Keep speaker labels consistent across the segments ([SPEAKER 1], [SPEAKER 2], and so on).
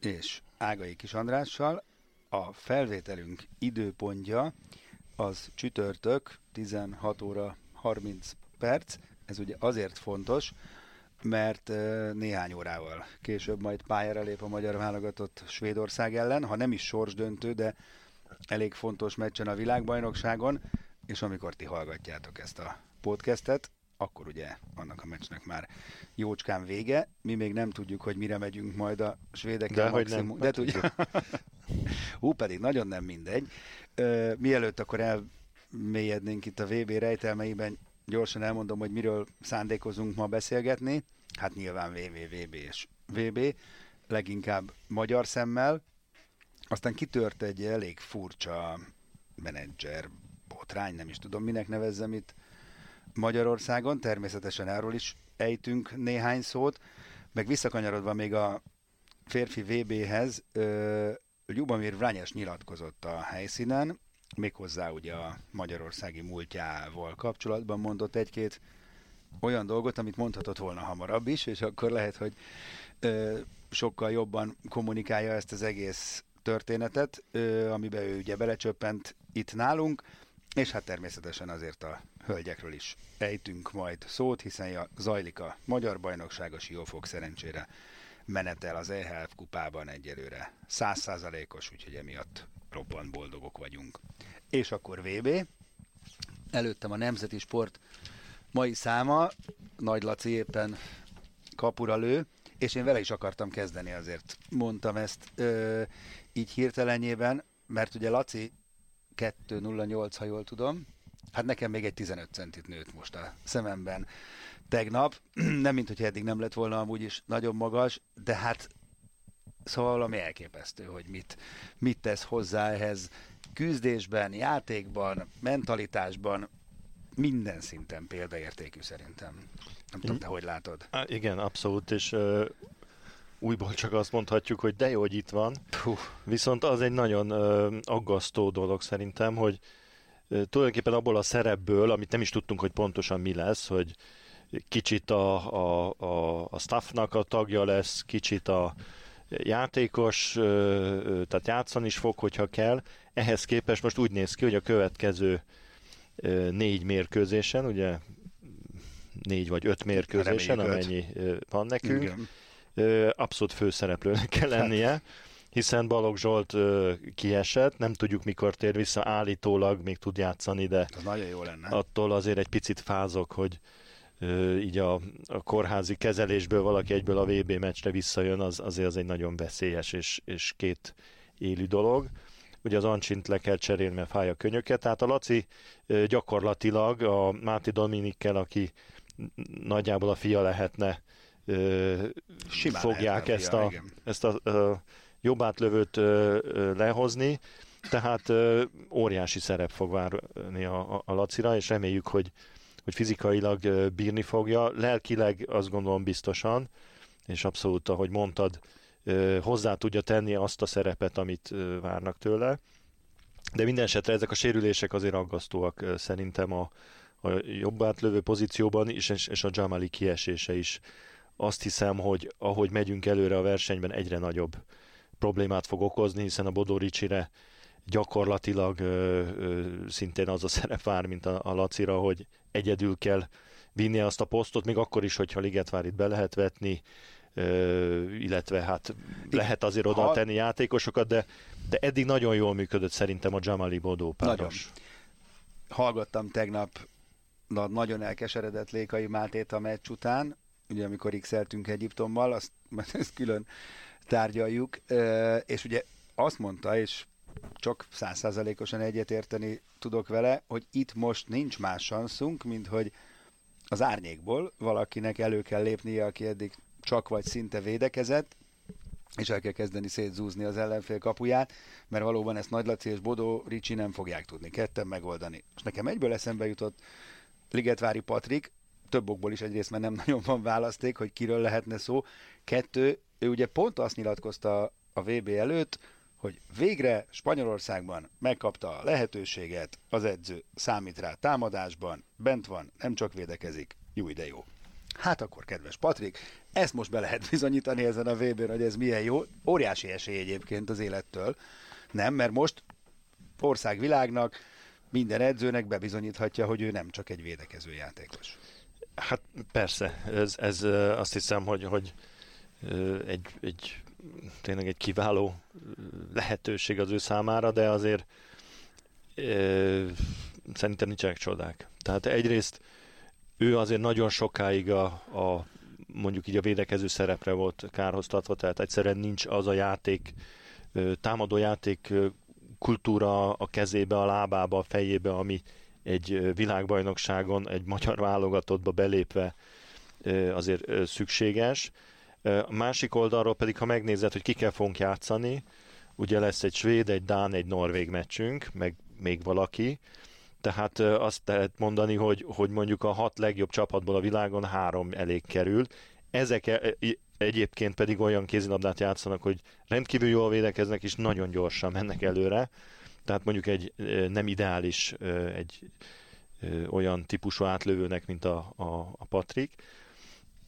[SPEAKER 1] és Ágai Kis Andrással. A felvételünk időpontja az csütörtök 16 óra 30 perc. Ez ugye azért fontos, mert néhány órával később majd pályára lép a magyar válogatott Svédország ellen, ha nem is sorsdöntő, de elég fontos meccsen a világbajnokságon, és amikor ti hallgatjátok ezt a podcastet, akkor ugye annak a meccsnek már jócskán vége. Mi még nem tudjuk, hogy mire megyünk majd a svédekkel
[SPEAKER 2] De
[SPEAKER 1] maximum.
[SPEAKER 2] nem,
[SPEAKER 1] De tudjuk. Hú, pedig nagyon nem mindegy. Ö, mielőtt akkor elmélyednénk itt a VB rejtelmeiben, gyorsan elmondom, hogy miről szándékozunk ma beszélgetni. Hát nyilván VVVB és VB, leginkább magyar szemmel. Aztán kitört egy elég furcsa menedzser botrány, nem is tudom minek nevezzem itt Magyarországon, természetesen erről is ejtünk néhány szót, meg visszakanyarodva még a férfi VB-hez, Ljubomir Vranyes nyilatkozott a helyszínen, méghozzá ugye a magyarországi múltjával kapcsolatban mondott egy-két olyan dolgot, amit mondhatott volna hamarabb is, és akkor lehet, hogy ö, sokkal jobban kommunikálja ezt az egész történetet, ö, amiben ő ugye belecsöppent itt nálunk, és hát természetesen azért a hölgyekről is ejtünk majd szót, hiszen zajlik a Magyar Bajnokság, a Siófok szerencsére menetel az EHF kupában egyelőre százszázalékos, úgyhogy emiatt roppant boldogok vagyunk. És akkor VB. Előttem a Nemzeti Sport mai száma, Nagy Laci éppen kapura lő, és én vele is akartam kezdeni, azért mondtam ezt ö, így hirtelenjében, mert ugye Laci 2.08, ha jól tudom, hát nekem még egy 15 centit nőtt most a szememben tegnap, nem mint hogy eddig nem lett volna amúgy is nagyon magas, de hát szóval valami elképesztő, hogy mit, mit tesz hozzá ehhez küzdésben, játékban, mentalitásban, minden szinten példaértékű szerintem. Nem tudom, te hogy látod?
[SPEAKER 2] Há, igen, abszolút, és újból csak azt mondhatjuk, hogy de jó, hogy itt van. Puh. Viszont az egy nagyon uh, aggasztó dolog szerintem, hogy uh, tulajdonképpen abból a szerepből, amit nem is tudtunk, hogy pontosan mi lesz, hogy kicsit a, a, a, a staffnak a tagja lesz, kicsit a játékos, tehát játszani is fog, hogyha kell. Ehhez képest most úgy néz ki, hogy a következő négy mérkőzésen, ugye négy vagy öt mérkőzésen, amennyi van nekünk, Igen. Abszolút főszereplőnek kell lennie, hiszen Balogh Zsolt kiesett, nem tudjuk mikor tér vissza, állítólag még tud játszani, de
[SPEAKER 1] Ez nagyon jó lenne.
[SPEAKER 2] attól azért egy picit fázok, hogy így a, a kórházi kezelésből valaki egyből a VB meccsre visszajön, az azért az egy nagyon veszélyes és, és két élő dolog. Ugye az Ancsint le kell cserélni, mert fáj a könyöke, tehát a Laci gyakorlatilag a Máti Dominikkel, aki nagyjából a fia lehetne, Simán fogják ezt, a, a, ezt a, a jobb átlövőt lehozni, tehát óriási szerep fog várni a, a, a Lacira, és reméljük, hogy hogy fizikailag bírni fogja, lelkileg azt gondolom biztosan, és abszolút, ahogy mondtad, hozzá tudja tenni azt a szerepet, amit várnak tőle. De minden esetre ezek a sérülések azért aggasztóak szerintem a, a jobb átlövő pozícióban is, és, és a Jamali kiesése is. Azt hiszem, hogy ahogy megyünk előre a versenyben, egyre nagyobb problémát fog okozni, hiszen a Bodó Ricsire gyakorlatilag ö, ö, szintén az a szerep vár, mint a, a Lacira, hogy egyedül kell vinni azt a posztot, még akkor is, hogyha Ligetvárit be lehet vetni, illetve hát lehet azért oda ha... tenni játékosokat, de, de eddig nagyon jól működött szerintem a Jamali Bodó páros. Nagyon.
[SPEAKER 1] Hallgattam tegnap nagyon elkeseredett Lékai Mátét a meccs után, ugye amikor x Egyiptommal, azt ezt külön tárgyaljuk, és ugye azt mondta, és csak százszázalékosan egyetérteni tudok vele, hogy itt most nincs más szanszunk, mint hogy az árnyékból valakinek elő kell lépnie, aki eddig csak vagy szinte védekezett, és el kell kezdeni szétzúzni az ellenfél kapuját, mert valóban ezt Nagy Laci és Bodó Ricsi nem fogják tudni ketten megoldani. És nekem egyből eszembe jutott Ligetvári Patrik, több okból is egyrészt, mert nem nagyon van választék, hogy kiről lehetne szó. Kettő, ő ugye pont azt nyilatkozta a VB előtt, hogy végre Spanyolországban megkapta a lehetőséget, az edző számít rá támadásban, bent van, nem csak védekezik, jó ide jó. Hát akkor, kedves Patrik, ezt most be lehet bizonyítani ezen a vb hogy ez milyen jó. Óriási esély egyébként az élettől. Nem, mert most országvilágnak, minden edzőnek bebizonyíthatja, hogy ő nem csak egy védekező játékos.
[SPEAKER 2] Hát persze, ez, ez azt hiszem, hogy, hogy egy, egy tényleg egy kiváló lehetőség az ő számára, de azért e, szerintem nincsenek csodák. Tehát egyrészt ő azért nagyon sokáig a, a mondjuk így a védekező szerepre volt kárhoztatva, tehát egyszerűen nincs az a játék, támadó játék kultúra a kezébe, a lábába, a fejébe, ami egy világbajnokságon, egy magyar válogatottba belépve azért szükséges. A másik oldalról pedig, ha megnézed, hogy kikkel fogunk játszani, ugye lesz egy svéd, egy dán, egy norvég meccsünk, meg még valaki, tehát azt lehet mondani, hogy, hogy mondjuk a hat legjobb csapatból a világon három elég kerül. Ezek e, egyébként pedig olyan kézilabdát játszanak, hogy rendkívül jól védekeznek, és nagyon gyorsan mennek előre. Tehát mondjuk egy nem ideális egy olyan típusú átlövőnek, mint a, a, a Patrik.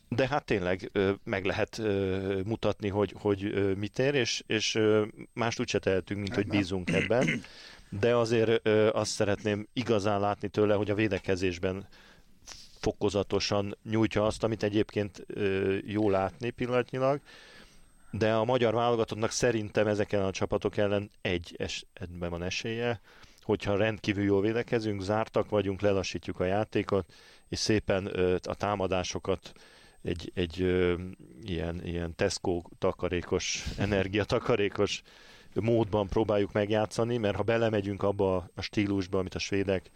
[SPEAKER 2] De hát tényleg meg lehet mutatni, hogy, hogy mit ér, és, és mást úgyse tehetünk, mint hogy bízunk ebben. De azért azt szeretném igazán látni tőle, hogy a védekezésben fokozatosan nyújtja azt, amit egyébként jó látni pillanatnyilag, de a magyar válogatottnak szerintem ezeken a csapatok ellen egy esetben van esélye, hogyha rendkívül jól védekezünk, zártak vagyunk, lelassítjuk a játékot, és szépen a támadásokat egy, egy ilyen, ilyen Tesco takarékos, energiatakarékos módban próbáljuk megjátszani, mert ha belemegyünk abba a stílusba, amit a svédek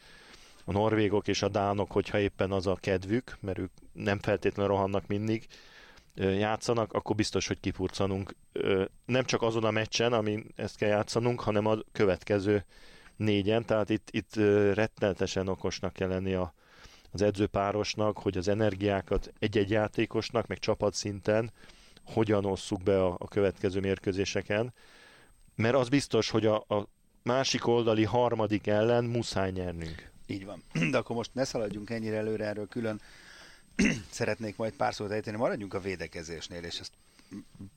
[SPEAKER 2] a norvégok és a dánok, hogyha éppen az a kedvük, mert ők nem feltétlenül rohannak mindig, játszanak, akkor biztos, hogy kipurcanunk nem csak azon a meccsen, amin ezt kell játszanunk, hanem a következő négyen, tehát itt, itt rettenetesen okosnak kell lenni a, az edzőpárosnak, hogy az energiákat egy-egy játékosnak, meg csapatszinten hogyan osszuk be a, a következő mérkőzéseken, mert az biztos, hogy a, a másik oldali harmadik ellen muszáj nyernünk.
[SPEAKER 1] Így van. De akkor most ne szaladjunk ennyire előre, erről külön szeretnék majd pár szót ejteni. Maradjunk a védekezésnél, és ezt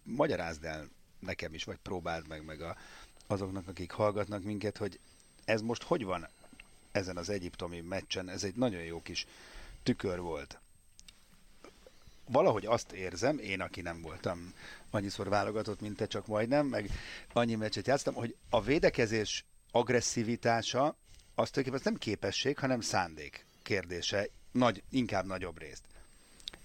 [SPEAKER 1] magyarázd el nekem is, vagy próbáld meg, meg a, azoknak, akik hallgatnak minket, hogy ez most hogy van ezen az egyiptomi meccsen? Ez egy nagyon jó kis tükör volt. Valahogy azt érzem, én, aki nem voltam annyiszor válogatott, mint te, csak majdnem, meg annyi meccset játsztam, hogy a védekezés agresszivitása az tulajdonképpen nem képesség, hanem szándék kérdése, nagy, inkább nagyobb részt.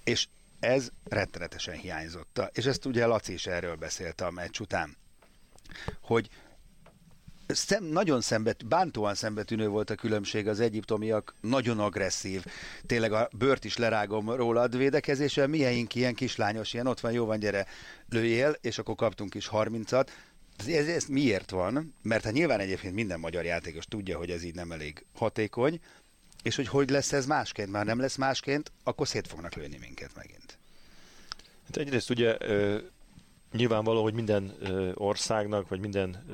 [SPEAKER 1] És ez rettenetesen hiányzott. És ezt ugye Laci is erről beszélte a meccs után, hogy szem, nagyon szembet, bántóan szembetűnő volt a különbség az egyiptomiak, nagyon agresszív, tényleg a bört is lerágom rólad védekezéssel, miénk ilyen kislányos, ilyen ott van, jó van, gyere, lőjél, és akkor kaptunk is 30-at, ez, ez miért van? Mert hát nyilván egyébként minden magyar játékos tudja, hogy ez így nem elég hatékony, és hogy hogy lesz ez másként, már nem lesz másként, akkor szét fognak lőni minket megint.
[SPEAKER 2] Hát egyrészt ugye nyilvánvaló, hogy minden országnak, vagy minden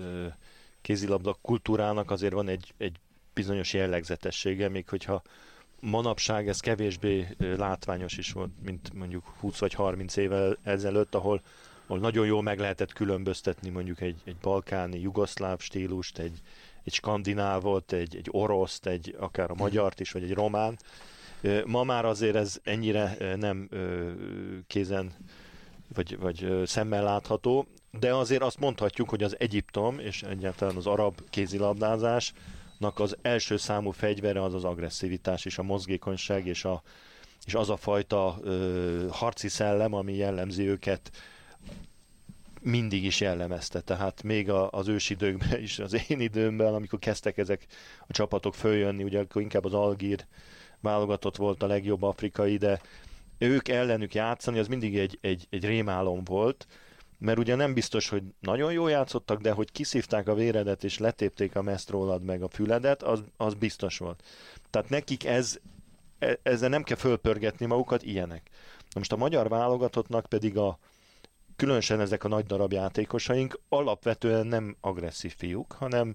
[SPEAKER 2] kézilabda kultúrának azért van egy, egy bizonyos jellegzetessége, még hogyha manapság ez kevésbé látványos is volt, mint mondjuk 20 vagy 30 évvel ezelőtt, ahol, ahol nagyon jól meg lehetett különböztetni mondjuk egy, egy balkáni, jugoszláv stílust, egy, egy skandinávot, egy, egy oroszt, egy, akár a magyart is, vagy egy román. Ma már azért ez ennyire nem kézen vagy, vagy szemmel látható, de azért azt mondhatjuk, hogy az Egyiptom és egyáltalán az arab kézilabdázásnak az első számú fegyvere az az agresszivitás és a mozgékonyság és, a, és az a fajta ö, harci szellem, ami jellemzi őket mindig is jellemezte, tehát még a, az ősidőkben is, az én időmben, amikor kezdtek ezek a csapatok följönni, ugye akkor inkább az Algír válogatott volt a legjobb afrikai, de ők ellenük játszani, az mindig egy, egy, egy rémálom volt, mert ugye nem biztos, hogy nagyon jól játszottak, de hogy kiszívták a véredet és letépték a meszt rólad meg a füledet, az, az biztos volt. Tehát nekik ez, e, ezzel nem kell fölpörgetni magukat, ilyenek. Na most a magyar válogatottnak pedig a, különösen ezek a nagy darab játékosaink alapvetően nem agresszív fiúk, hanem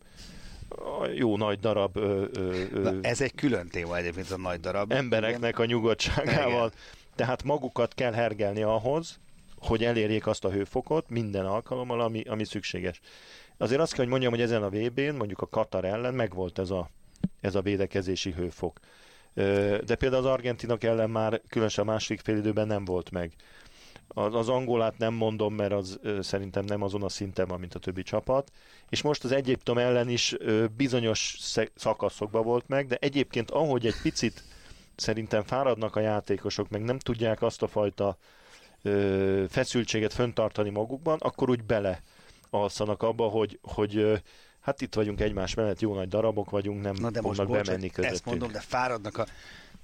[SPEAKER 2] jó nagy darab ö, ö,
[SPEAKER 1] ö, Na, ez egy külön téma egyébként a nagy darab.
[SPEAKER 2] Embereknek a nyugodtságával. Igen. Tehát magukat kell hergelni ahhoz, hogy elérjék azt a hőfokot minden alkalommal, ami, ami szükséges. Azért azt kell, hogy mondjam, hogy ezen a VB-n, mondjuk a Katar ellen megvolt ez a, ez a védekezési hőfok. De például az argentinok ellen már különösen a második félidőben nem volt meg. Az, az angolát nem mondom, mert az szerintem nem azon a szinten van, mint a többi csapat. És most az Egyiptom ellen is bizonyos szakaszokban volt meg, de egyébként ahogy egy picit szerintem fáradnak a játékosok, meg nem tudják azt a fajta ö, feszültséget föntartani magukban, akkor úgy bele alszanak abba, hogy, hogy ö, hát itt vagyunk egymás mellett, jó nagy darabok vagyunk, nem
[SPEAKER 1] Na de most
[SPEAKER 2] bocsánat, bemenni közöttünk.
[SPEAKER 1] Ezt mondom, de fáradnak a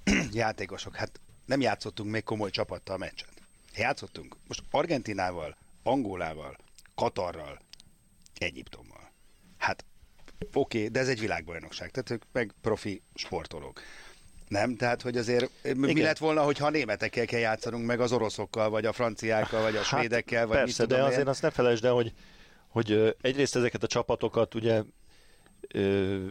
[SPEAKER 1] játékosok. Hát nem játszottunk még komoly csapattal meccset. Játszottunk most Argentinával, Angolával, Katarral, Egyiptommal. Hát oké, okay, de ez egy világbajnokság, tehát ők meg profi sportolók. Nem? Tehát, hogy azért Igen. mi lett volna, hogyha a németekkel kell játszanunk, meg az oroszokkal, vagy a franciákkal, vagy a hát, svédekkel, vagy
[SPEAKER 2] persze, de azért azt ne felejtsd el, hogy, hogy egyrészt ezeket a csapatokat ugye ö,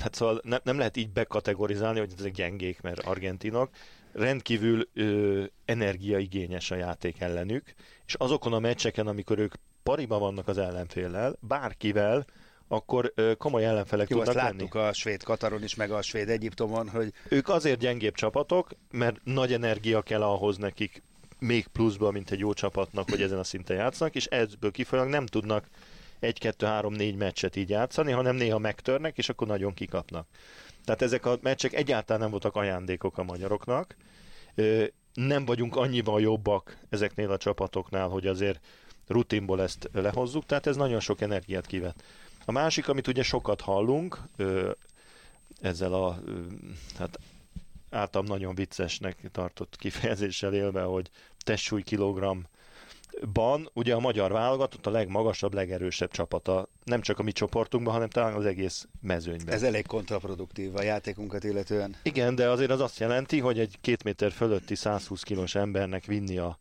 [SPEAKER 2] hát szóval ne, nem lehet így bekategorizálni, hogy ezek gyengék, mert argentinok, rendkívül ö, energiaigényes a játék ellenük, és azokon a meccseken, amikor ők pariba vannak az ellenféllel, bárkivel, akkor ö, komoly ellenfelek
[SPEAKER 1] Jó,
[SPEAKER 2] tudnak
[SPEAKER 1] azt láttuk lenni. a svéd Kataron is, meg a svéd Egyiptomon, hogy...
[SPEAKER 2] Ők azért gyengébb csapatok, mert nagy energia kell ahhoz nekik még pluszba, mint egy jó csapatnak, hogy ezen a szinten játszanak, és ebből kifolyólag nem tudnak egy, kettő, három, négy meccset így játszani, hanem néha megtörnek, és akkor nagyon kikapnak. Tehát ezek a meccsek egyáltalán nem voltak ajándékok a magyaroknak. Nem vagyunk annyival jobbak ezeknél a csapatoknál, hogy azért rutinból ezt lehozzuk, tehát ez nagyon sok energiát kivet. A másik, amit ugye sokat hallunk, ezzel a, hát általam nagyon viccesnek tartott kifejezéssel élve, hogy testsúly kilogramm ban ugye a magyar válogatott a legmagasabb, legerősebb csapata, nem csak a mi csoportunkban, hanem talán az egész mezőnyben.
[SPEAKER 1] Ez elég kontraproduktív a játékunkat illetően.
[SPEAKER 2] Igen, de azért az azt jelenti, hogy egy két méter fölötti 120 kilós embernek vinni a,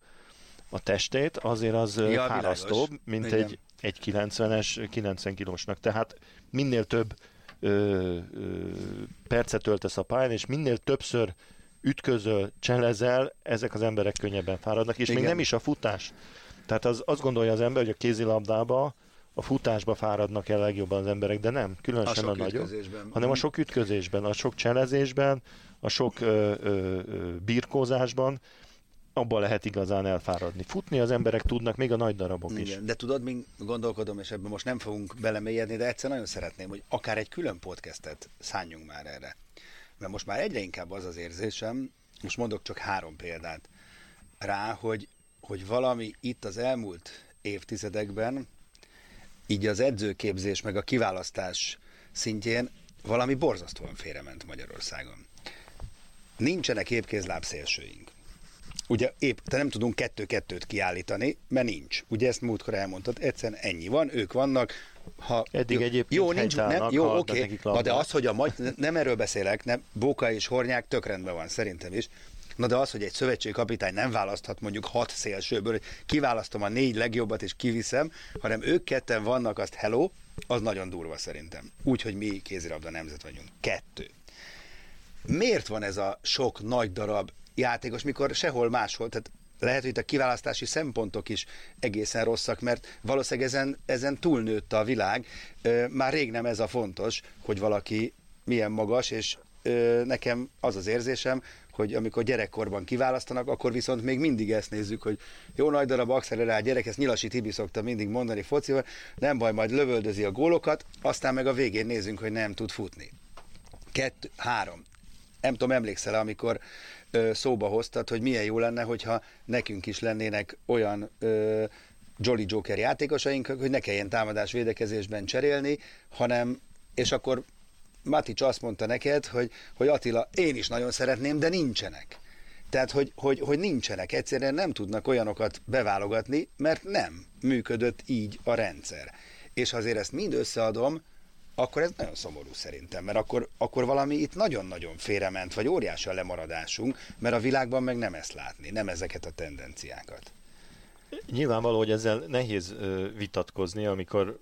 [SPEAKER 2] a testét, azért az ja, fárasztóbb, mint Igen. egy, egy 90-es, 90 kilósnak. Tehát minél több ö, ö, percet töltesz a pályán, és minél többször ütközöl, cselezel, ezek az emberek könnyebben fáradnak, és Igen. még nem is a futás. Tehát az, azt gondolja az ember, hogy a kézilabdába a futásba fáradnak el legjobban az emberek, de nem, különösen a, a nagyobb, hanem a sok ütközésben, a sok cselezésben, a sok ö, ö, ö, birkózásban, abban lehet igazán elfáradni. Futni az emberek tudnak, még a nagy darabok Igen, is.
[SPEAKER 1] De tudod, mi gondolkodom, és ebben most nem fogunk belemélyedni, de egyszer nagyon szeretném, hogy akár egy külön podcastet szálljunk már erre. Mert most már egyre inkább az az érzésem, most mondok csak három példát rá, hogy hogy valami itt az elmúlt évtizedekben, így az edzőképzés meg a kiválasztás szintjén valami borzasztóan félrement Magyarországon. Nincsenek épkézláb szélsőink. Ugye épp, te nem tudunk kettő-kettőt kiállítani, mert nincs. Ugye ezt múltkor elmondtad, egyszerűen ennyi van, ők vannak.
[SPEAKER 2] Ha, Eddig jó, egyébként jó, nincs, nem,
[SPEAKER 1] jó, oké, okay. de az, hogy a magy- nem erről beszélek, nem, Bóka és Hornyák tök rendben van, szerintem is, Na de az, hogy egy szövetségi kapitány nem választhat mondjuk hat szélsőből, hogy kiválasztom a négy legjobbat és kiviszem, hanem ők ketten vannak, azt hello, az nagyon durva szerintem. Úgy, hogy mi kézirabda nemzet vagyunk. Kettő. Miért van ez a sok nagy darab játékos, mikor sehol máshol, tehát lehet, hogy itt a kiválasztási szempontok is egészen rosszak, mert valószínűleg ezen, ezen túlnőtt a világ. Már rég nem ez a fontos, hogy valaki milyen magas, és nekem az az érzésem, hogy amikor gyerekkorban kiválasztanak, akkor viszont még mindig ezt nézzük, hogy jó nagy darab Axel gyerek, ezt Nyilasi Tibi szokta mindig mondani focival, nem baj, majd lövöldözi a gólokat, aztán meg a végén nézzünk, hogy nem tud futni. Kettő, három. Nem tudom, emlékszel amikor ö, szóba hoztad, hogy milyen jó lenne, hogyha nekünk is lennének olyan ö, Jolly Joker játékosaink, hogy ne kelljen támadás védekezésben cserélni, hanem, és akkor Matic azt mondta neked, hogy, hogy Attila, én is nagyon szeretném, de nincsenek. Tehát, hogy, hogy, hogy nincsenek, egyszerűen nem tudnak olyanokat beválogatni, mert nem működött így a rendszer. És azért ezt mind összeadom, akkor ez nagyon szomorú szerintem, mert akkor, akkor valami itt nagyon-nagyon félrement, vagy óriási a lemaradásunk, mert a világban meg nem ezt látni, nem ezeket a tendenciákat.
[SPEAKER 2] Nyilvánvaló, hogy ezzel nehéz vitatkozni, amikor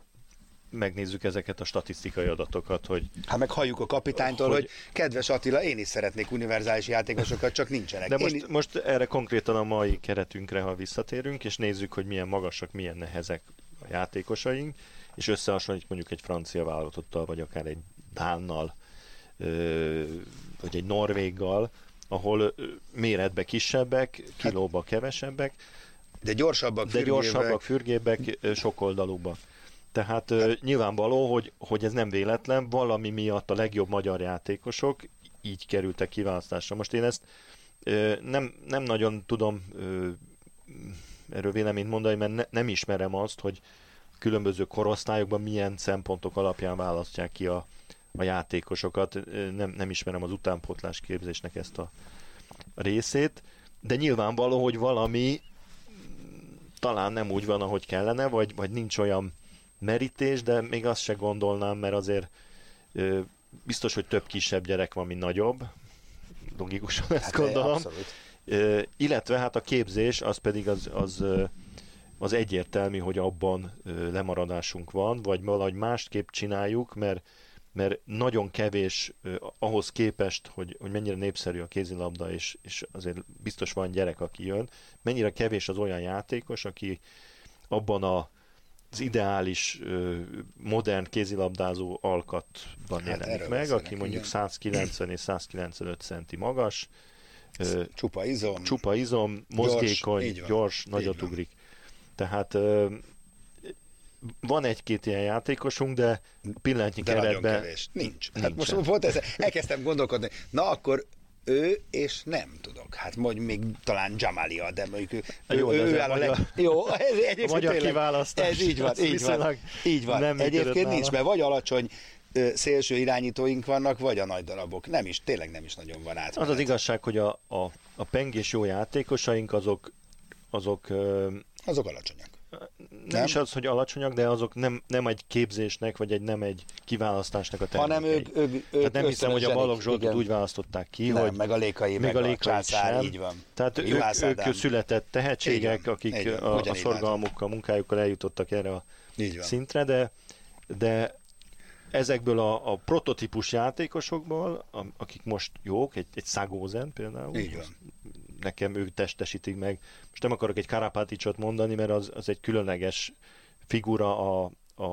[SPEAKER 2] megnézzük ezeket a statisztikai adatokat, hogy...
[SPEAKER 1] Hát meg halljuk a kapitánytól, hogy, hogy kedves Attila, én is szeretnék univerzális játékosokat, csak nincsenek.
[SPEAKER 2] De most,
[SPEAKER 1] én...
[SPEAKER 2] most erre konkrétan a mai keretünkre, ha visszatérünk, és nézzük, hogy milyen magasak, milyen nehezek a játékosaink, és összehasonlítjuk mondjuk egy francia válogatottal, vagy akár egy Dánnal, vagy egy Norvéggal, ahol méretbe kisebbek, kilóba kevesebbek,
[SPEAKER 1] de gyorsabbak,
[SPEAKER 2] de gyorsabbak, fürgébbek, sokoldalúbbak. Tehát hát. nyilvánvaló, hogy, hogy ez nem véletlen, valami miatt a legjobb magyar játékosok így kerültek kiválasztásra. Most én ezt nem, nem nagyon tudom erről véleményt mondani, mert ne, nem ismerem azt, hogy különböző korosztályokban milyen szempontok alapján választják ki a, a játékosokat. Nem, nem ismerem az utánpótlás képzésnek ezt a részét, de nyilvánvaló, hogy valami talán nem úgy van, ahogy kellene, vagy, vagy nincs olyan merítés, de még azt se gondolnám, mert azért ö, biztos, hogy több kisebb gyerek van, mint nagyobb. Logikusan ezt hát gondolom. Ö, illetve hát a képzés, az pedig az, az, az egyértelmű, hogy abban lemaradásunk van, vagy valahogy másképp csináljuk, mert mert nagyon kevés ahhoz képest, hogy, hogy mennyire népszerű a kézilabda, és, és azért biztos van gyerek, aki jön, mennyire kevés az olyan játékos, aki abban a az ideális modern kézilabdázó alkatban hát jelenik meg, aki mondjuk igen. 190 és 195 centi magas,
[SPEAKER 1] csupa izom,
[SPEAKER 2] csupa izom mozgékony, gyors, gyors nagyot ugrik. Tehát van egy-két ilyen játékosunk, de pillanatnyi de keretben...
[SPEAKER 1] Nincs. Nincs. Hát most volt ez, elkezdtem gondolkodni, na akkor ő, és nem tudok. Hát mondjuk még talán Jamalia, de mondjuk ő,
[SPEAKER 2] jó, ő, ő áll
[SPEAKER 1] a
[SPEAKER 2] leg...
[SPEAKER 1] Jó, ez,
[SPEAKER 2] a magyar tényleg, kiválasztás.
[SPEAKER 1] Ez így van, így van. Így van. Nem egyébként nincs, mert vagy alacsony szélső irányítóink vannak, vagy a nagy darabok. Nem is, tényleg nem is nagyon van át.
[SPEAKER 2] Az az igazság, hogy a, a, a pengés jó játékosaink, azok azok,
[SPEAKER 1] azok alacsonyak
[SPEAKER 2] nem, nem is az, hogy alacsonyak, de azok nem, nem egy képzésnek, vagy egy nem egy kiválasztásnak a termékei.
[SPEAKER 1] Hanem ők, ők, ők
[SPEAKER 2] Tehát nem hiszem, hogy a Balogh Zsoltot úgy választották ki,
[SPEAKER 1] nem,
[SPEAKER 2] hogy...
[SPEAKER 1] meg a Lékai, meg, meg a, Lékai a császár, sem. így van.
[SPEAKER 2] Tehát ők, ők született tehetségek, van, akik a, a szorgalmukkal, munkájukkal eljutottak erre a szintre, de, de ezekből a, a prototípus játékosokból, a, akik most jók, egy, egy Szagózen például,
[SPEAKER 1] Így van.
[SPEAKER 2] Nekem ő testesítik meg. Most nem akarok egy Karapáticsot mondani, mert az, az egy különleges figura a, a,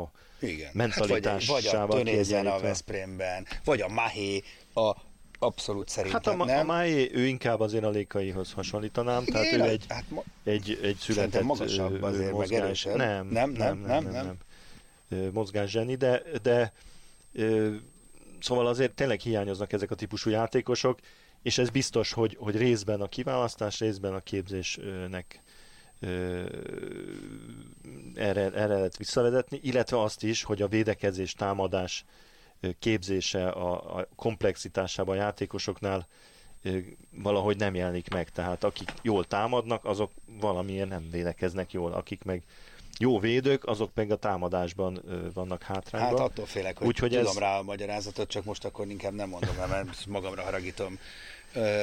[SPEAKER 2] a
[SPEAKER 1] Igen. mentalitásával hát vagy, vagy a a Veszprémben, vagy a Mahé, a abszolút szerintem
[SPEAKER 2] hát a,
[SPEAKER 1] nem.
[SPEAKER 2] a Mahé, ő inkább az én a lékaihoz hasonlítanám, Igen, tehát ő egy, hát ma... egy, egy született
[SPEAKER 1] magasabb azért, mozgás.
[SPEAKER 2] meg Nem, nem, nem, nem, nem, nem, nem. nem mozgászseni, de, de szóval azért tényleg hiányoznak ezek a típusú játékosok, és ez biztos, hogy, hogy részben a kiválasztás, részben a képzésnek erre, erre lehet visszavezetni, illetve azt is, hogy a védekezés, támadás képzése a, a komplexitásában a játékosoknál valahogy nem jelenik meg. Tehát akik jól támadnak, azok valamilyen nem védekeznek jól, akik meg jó védők, azok meg a támadásban vannak hátrányban.
[SPEAKER 1] Hát attól félek, hogy Úgy, hogy tudom ez... rá a magyarázatot, csak most akkor inkább nem mondom, mert magamra haragítom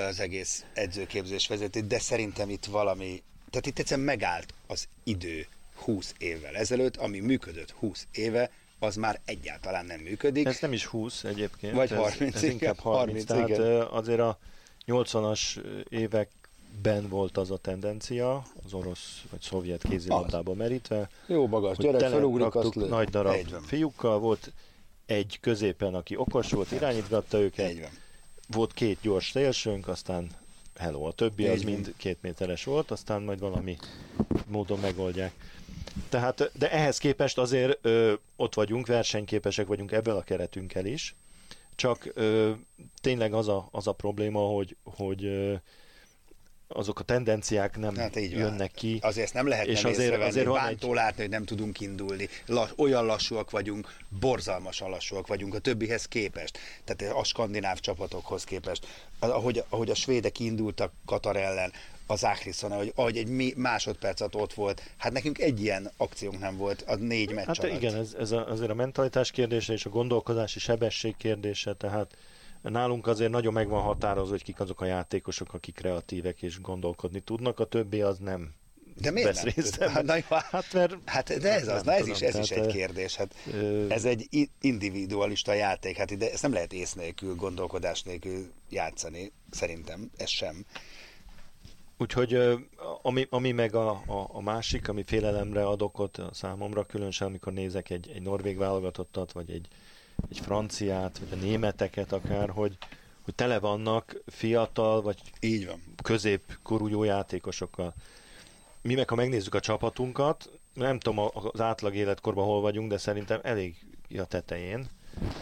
[SPEAKER 1] az egész edzőképzés vezetőt, de szerintem itt valami, tehát itt egyszerűen megállt az idő 20 évvel ezelőtt, ami működött 20 éve, az már egyáltalán nem működik.
[SPEAKER 2] Ez nem is 20 egyébként.
[SPEAKER 1] Vagy 30, ez,
[SPEAKER 2] ez inkább 30, 30 tehát igen. azért a 80-as évek ben volt az a tendencia, az orosz vagy szovjet kézilabdába merítve.
[SPEAKER 1] Jó magas gyerek, felugrik, azt
[SPEAKER 2] lő. Nagy darab fiúkkal volt egy középen, aki okos volt, irányítgatta őket.
[SPEAKER 1] Egy van.
[SPEAKER 2] volt két gyors szélsőnk, aztán hello, a többi
[SPEAKER 1] Így
[SPEAKER 2] az mind két méteres volt, aztán majd valami módon megoldják. Tehát, de ehhez képest azért ö, ott vagyunk, versenyképesek vagyunk ebből a keretünkkel is, csak ö, tényleg az a, az a probléma, hogy, hogy ö, azok a tendenciák nem
[SPEAKER 1] Hát így van.
[SPEAKER 2] jönnek ki.
[SPEAKER 1] Azért ezt nem lehet
[SPEAKER 2] És azért-
[SPEAKER 1] azért,
[SPEAKER 2] van
[SPEAKER 1] bántó látni, hogy nem tudunk indulni. Lass, olyan lassúak vagyunk, borzalmasan lassúak vagyunk a többihez képest. Tehát a skandináv csapatokhoz képest. Ahogy, ahogy a svédek indultak Katar ellen, az Áhriszon, ahogy, ahogy egy másodpercet ott volt. Hát nekünk egy ilyen akciónk nem volt a négy meccs
[SPEAKER 2] Hát
[SPEAKER 1] alatt.
[SPEAKER 2] igen, ez, ez a, azért a mentalitás kérdése és a gondolkodási sebesség kérdése, tehát nálunk azért nagyon meg van határozva, hogy kik azok a játékosok, akik kreatívek és gondolkodni tudnak, a többi az nem
[SPEAKER 1] De miért
[SPEAKER 2] vesz
[SPEAKER 1] nem?
[SPEAKER 2] részt
[SPEAKER 1] Hát, na jó,
[SPEAKER 2] Hát mert
[SPEAKER 1] Hát de ez az, na ez
[SPEAKER 2] tudom,
[SPEAKER 1] is, ez is egy kérdés. Hát
[SPEAKER 2] ö,
[SPEAKER 1] ez egy individualista játék, hát ide ezt nem lehet ész nélkül, gondolkodás nélkül játszani, szerintem, ez sem.
[SPEAKER 2] Úgyhogy ami, ami meg a, a, a másik, ami félelemre ad okot számomra, különösen amikor nézek egy, egy norvég válogatottat, vagy egy, egy franciát, vagy a németeket akár, hogy, hogy tele vannak fiatal, vagy
[SPEAKER 1] Így van.
[SPEAKER 2] középkorú jó játékosokkal. Mi meg, ha megnézzük a csapatunkat, nem tudom az átlag életkorban hol vagyunk, de szerintem elég a tetején,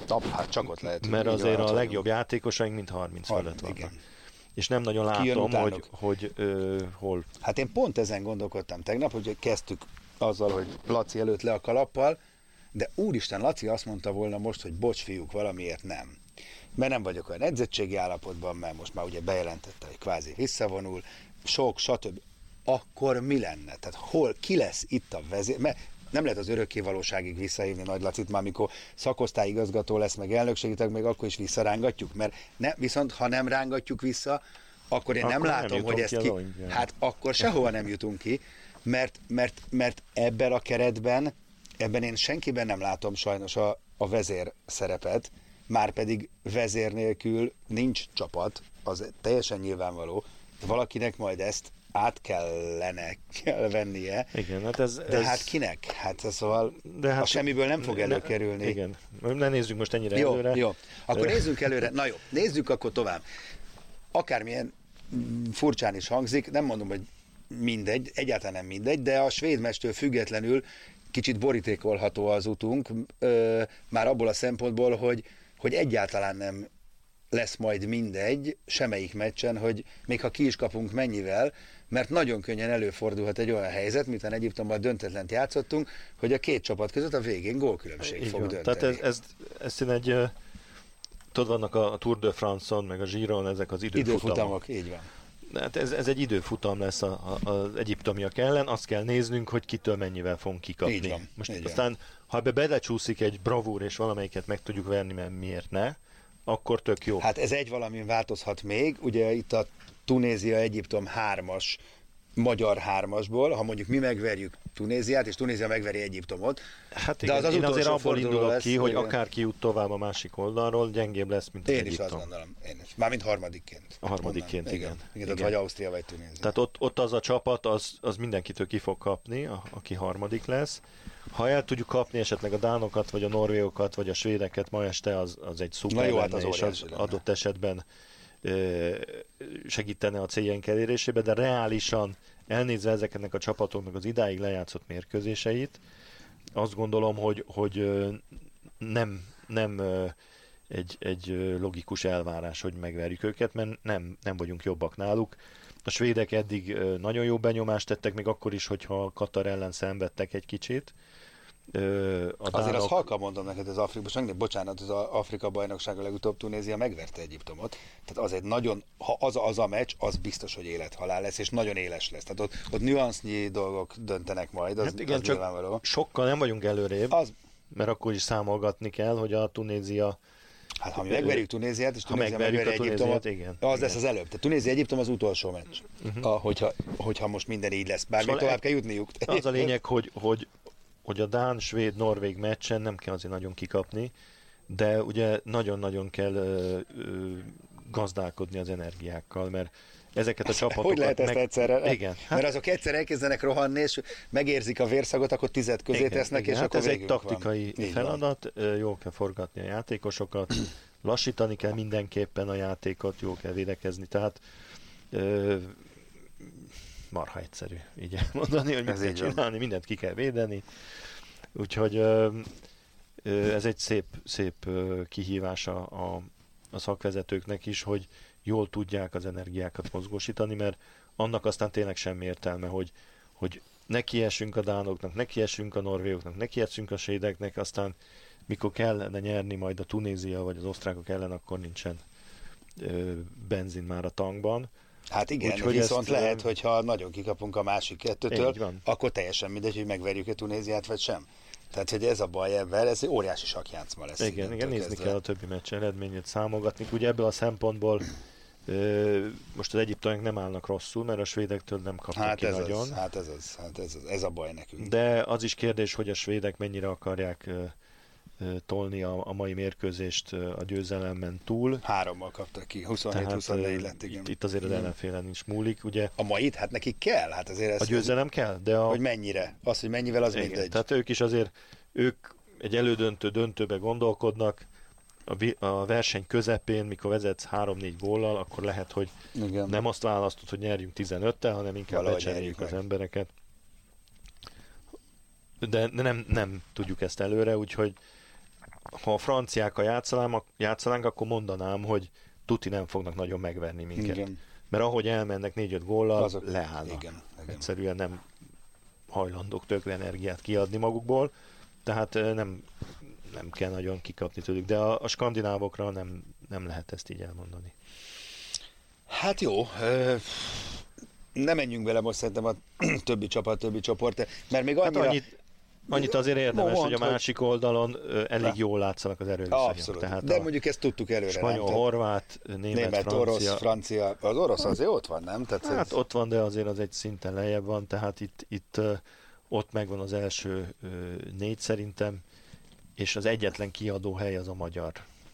[SPEAKER 1] Tap, hát csak ott lehet.
[SPEAKER 2] mert azért a legjobb játékosaink mind 30
[SPEAKER 1] Harminc,
[SPEAKER 2] fölött vannak.
[SPEAKER 1] igen.
[SPEAKER 2] És nem nagyon látom, hogy, hogy ö, hol.
[SPEAKER 1] Hát én pont ezen gondolkodtam tegnap, hogy kezdtük azzal, hogy Laci előtt le a kalappal, de úristen, Laci azt mondta volna most, hogy bocs fiúk, valamiért nem. Mert nem vagyok olyan edzettségi állapotban, mert most már ugye bejelentette, hogy kvázi visszavonul, sok, stb. Akkor mi lenne? Tehát hol, ki lesz itt a vezér? Mert nem lehet az örökké valóságig visszahívni Nagy Lacit, már amikor szakosztályigazgató lesz, meg elnökségitek, még akkor is visszarángatjuk, mert ne, viszont ha nem rángatjuk vissza, akkor én
[SPEAKER 2] Akkor
[SPEAKER 1] nem
[SPEAKER 2] nem
[SPEAKER 1] látom,
[SPEAKER 2] jutunk
[SPEAKER 1] hogy ezt
[SPEAKER 2] ki
[SPEAKER 1] ki... Hát akkor sehova nem jutunk ki, mert, mert, mert ebben a keretben, ebben én senkiben nem látom sajnos a, a vezér szerepet, már pedig vezér nélkül nincs csapat, az teljesen nyilvánvaló, valakinek majd ezt át kellene kell vennie.
[SPEAKER 2] Igen, hát ez...
[SPEAKER 1] De
[SPEAKER 2] ez
[SPEAKER 1] hát kinek? Hát szóval
[SPEAKER 2] de hát,
[SPEAKER 1] a semmiből nem fog
[SPEAKER 2] ne-
[SPEAKER 1] előkerülni.
[SPEAKER 2] Igen, ne nézzük most ennyire
[SPEAKER 1] Jó,
[SPEAKER 2] előre.
[SPEAKER 1] jó. Akkor nézzünk előre. Na jó, nézzük akkor tovább. Akármilyen mm, furcsán is hangzik, nem mondom, hogy mindegy, egyáltalán nem mindegy, de a svéd mecstől függetlenül kicsit borítékolható az utunk, ö, már abból a szempontból, hogy, hogy egyáltalán nem lesz majd mindegy semmelyik meccsen, hogy még ha ki is kapunk mennyivel, mert nagyon könnyen előfordulhat egy olyan helyzet, miután Egyiptomban döntetlent játszottunk, hogy a két csapat között a végén gólkülönbség
[SPEAKER 2] így
[SPEAKER 1] fog
[SPEAKER 2] van.
[SPEAKER 1] dönteni.
[SPEAKER 2] Tehát ez, ez, ez én egy... Tudod, vannak a Tour de France-on, meg a Giron, ezek az időfutamok.
[SPEAKER 1] Időfutamok, így van.
[SPEAKER 2] Hát ez, ez egy időfutam lesz a, a, az egyiptomiak ellen, azt kell néznünk, hogy kitől mennyivel fogunk kikapni.
[SPEAKER 1] Így van,
[SPEAKER 2] Most
[SPEAKER 1] így van.
[SPEAKER 2] aztán, ha ebbe belecsúszik egy bravúr, és valamelyiket meg tudjuk verni, mert miért ne, akkor tök jó.
[SPEAKER 1] Hát ez egy valamin változhat még, ugye itt a Tunézia-Egyiptom hármas, magyar hármasból, ha mondjuk mi megverjük Tunéziát, és Tunézia megveri Egyiptomot,
[SPEAKER 2] Hát
[SPEAKER 1] de
[SPEAKER 2] igen,
[SPEAKER 1] az az
[SPEAKER 2] én azért abból indulok
[SPEAKER 1] lesz,
[SPEAKER 2] ki, hogy
[SPEAKER 1] igen.
[SPEAKER 2] akárki jut tovább a másik oldalról, gyengébb lesz, mint az
[SPEAKER 1] Én is
[SPEAKER 2] Egyiptom.
[SPEAKER 1] azt gondolom, én is. Mármint harmadikként.
[SPEAKER 2] A harmadikként, igen.
[SPEAKER 1] igen. igen.
[SPEAKER 2] Igen.
[SPEAKER 1] Vagy Ausztria, vagy Tunézia.
[SPEAKER 2] Tehát ott, ott az a csapat, az, az mindenkitől ki fog kapni, a, aki harmadik lesz. Ha el tudjuk kapni esetleg a dánokat, vagy a norvégokat, vagy a svédeket ma este, az, az egy szuper
[SPEAKER 1] Na jó, hát az
[SPEAKER 2] és az
[SPEAKER 1] lenne.
[SPEAKER 2] adott esetben segítene a céljaink elérésébe, de reálisan elnézve ezeknek a csapatoknak az idáig lejátszott mérkőzéseit, azt gondolom, hogy, hogy nem, nem egy, egy logikus elvárás, hogy megverjük őket, mert nem, nem vagyunk jobbak náluk. A svédek eddig nagyon jó benyomást tettek, még akkor is, hogyha Katar ellen szenvedtek egy kicsit. Ö, A
[SPEAKER 1] Azért
[SPEAKER 2] dánok-
[SPEAKER 1] azt halkan mondom neked, az Afrika, most megnézd, bocsánat, az Afrika bajnokság a legutóbb Tunézia megverte Egyiptomot. Tehát az egy nagyon, ha az a, az a meccs, az biztos, hogy élethalál lesz, és nagyon éles lesz. Tehát ott, ott nüansznyi dolgok döntenek majd, az,
[SPEAKER 2] Hát igen,
[SPEAKER 1] az
[SPEAKER 2] csak
[SPEAKER 1] nyilvánvaló.
[SPEAKER 2] sokkal nem vagyunk előrébb,
[SPEAKER 1] Az,
[SPEAKER 2] mert akkor is számolgatni kell, hogy a Tunézia
[SPEAKER 1] hát ha mi megverjük Tunéziát, és Tunézia megveri
[SPEAKER 2] a
[SPEAKER 1] Egyiptomot,
[SPEAKER 2] igen,
[SPEAKER 1] az
[SPEAKER 2] igen.
[SPEAKER 1] lesz az előbb. Tehát Tunézia-Egyiptom az utolsó meccs,
[SPEAKER 2] Mhm.
[SPEAKER 1] a, hogyha, hogyha most minden így lesz. Bár még
[SPEAKER 2] Szóval
[SPEAKER 1] tovább
[SPEAKER 2] egy-
[SPEAKER 1] kell jutniuk.
[SPEAKER 2] Az a lényeg, hogy, hogy, hogy a Dán, Svéd, Norvég meccsen nem kell azért nagyon kikapni, de ugye nagyon-nagyon kell ö, ö, gazdálkodni az energiákkal, mert ezeket a csapatokat...
[SPEAKER 1] Hogy lehet ezt
[SPEAKER 2] meg...
[SPEAKER 1] egyszerre?
[SPEAKER 2] Igen. Hát...
[SPEAKER 1] Mert azok egyszer elkezdenek rohanni, és megérzik a vérszagot, akkor tized közé
[SPEAKER 2] igen,
[SPEAKER 1] tesznek,
[SPEAKER 2] igen.
[SPEAKER 1] és
[SPEAKER 2] hát
[SPEAKER 1] akkor
[SPEAKER 2] ez egy
[SPEAKER 1] van.
[SPEAKER 2] taktikai
[SPEAKER 1] Így
[SPEAKER 2] feladat, van. jól kell forgatni a játékosokat, lassítani kell mindenképpen a játékot, jól kell védekezni, tehát ö, marha egyszerű így elmondani, hogy mit kell csinálni, mindent ki kell védeni, úgyhogy ez egy szép, szép kihívása a, a szakvezetőknek is, hogy jól tudják az energiákat mozgósítani, mert annak aztán tényleg semmi értelme, hogy, hogy nekiesünk a dánoknak, nekiesünk a norvégoknak, nekiesünk a svédeknek, aztán mikor kellene nyerni majd a Tunézia vagy az osztrákok ellen, akkor nincsen ö, benzin már a tankban.
[SPEAKER 1] Hát igen,
[SPEAKER 2] Úgyhogy
[SPEAKER 1] viszont
[SPEAKER 2] ezt,
[SPEAKER 1] lehet, hogyha nagyon kikapunk a másik kettőtől, akkor teljesen mindegy, hogy megverjük a Tunéziát, vagy sem. Tehát, hogy ez a baj ebben, ez egy óriási sakjátszma lesz.
[SPEAKER 2] Igen, igen, nézni
[SPEAKER 1] kezdve.
[SPEAKER 2] kell a többi meccs eredményét, számogatni. Ugye ebből a szempontból most az egyiptomiak nem állnak rosszul, mert a svédektől nem kaptak
[SPEAKER 1] Hát
[SPEAKER 2] ki
[SPEAKER 1] ez
[SPEAKER 2] nagyon.
[SPEAKER 1] az, hát ez az, hát ez az, ez a baj nekünk.
[SPEAKER 2] De az is kérdés, hogy a svédek mennyire akarják tolni a, a mai mérkőzést a győzelemben túl.
[SPEAKER 1] Hárommal kaptak ki,
[SPEAKER 2] Tehát
[SPEAKER 1] 27-24
[SPEAKER 2] ö,
[SPEAKER 1] lett, igen.
[SPEAKER 2] itt, itt azért az ellenfélen is múlik. Ugye
[SPEAKER 1] A mait, hát nekik kell, hát azért ez,
[SPEAKER 2] a győzelem kell, de a,
[SPEAKER 1] hogy mennyire, az, hogy mennyivel, az
[SPEAKER 2] igen,
[SPEAKER 1] mindegy.
[SPEAKER 2] tehát ők is azért, ők egy elődöntő döntőbe gondolkodnak, a, vi- a verseny közepén, mikor vezetsz 3-4 góllal, akkor lehet, hogy
[SPEAKER 1] Igen.
[SPEAKER 2] nem azt választod, hogy nyerjünk 15-tel, hanem inkább
[SPEAKER 1] Valahogy
[SPEAKER 2] becseréljük az
[SPEAKER 1] meg.
[SPEAKER 2] embereket. De de nem, nem tudjuk ezt előre, úgyhogy ha a franciákkal játszanánk, játszanánk, akkor mondanám, hogy tuti nem fognak nagyon megverni minket.
[SPEAKER 1] Igen.
[SPEAKER 2] Mert ahogy elmennek 4-5 góllal,
[SPEAKER 1] Azok-
[SPEAKER 2] leállnak.
[SPEAKER 1] igen, igen.
[SPEAKER 2] Egyszerűen nem hajlandók tökre energiát kiadni magukból, tehát nem, nem kell nagyon kikapni tőlük, de a, a skandinávokra nem, nem lehet ezt így elmondani.
[SPEAKER 1] Hát jó, ö, nem menjünk bele most szerintem a többi csapat, többi csoport, mert még
[SPEAKER 2] Hát
[SPEAKER 1] annyira...
[SPEAKER 2] annyit, annyit azért érdemes,
[SPEAKER 1] No,
[SPEAKER 2] hogy a
[SPEAKER 1] mondd, hogy-
[SPEAKER 2] másik oldalon elég jól látszanak az erőviszonyok.
[SPEAKER 1] Abszolút,
[SPEAKER 2] Tehát
[SPEAKER 1] de
[SPEAKER 2] a
[SPEAKER 1] mondjuk ezt tudtuk előre,
[SPEAKER 2] spanyol,
[SPEAKER 1] nem?
[SPEAKER 2] Horvát, német,
[SPEAKER 1] német,
[SPEAKER 2] francia,
[SPEAKER 1] orosz, francia, az orosz azért ott van, nem? Tehát
[SPEAKER 2] Hát
[SPEAKER 1] ez,
[SPEAKER 2] ott van, de azért az egy szinten lejjebb van, tehát itt, itt ott megvan az első négy szerintem, és az egyetlen kiadó hely az a magyar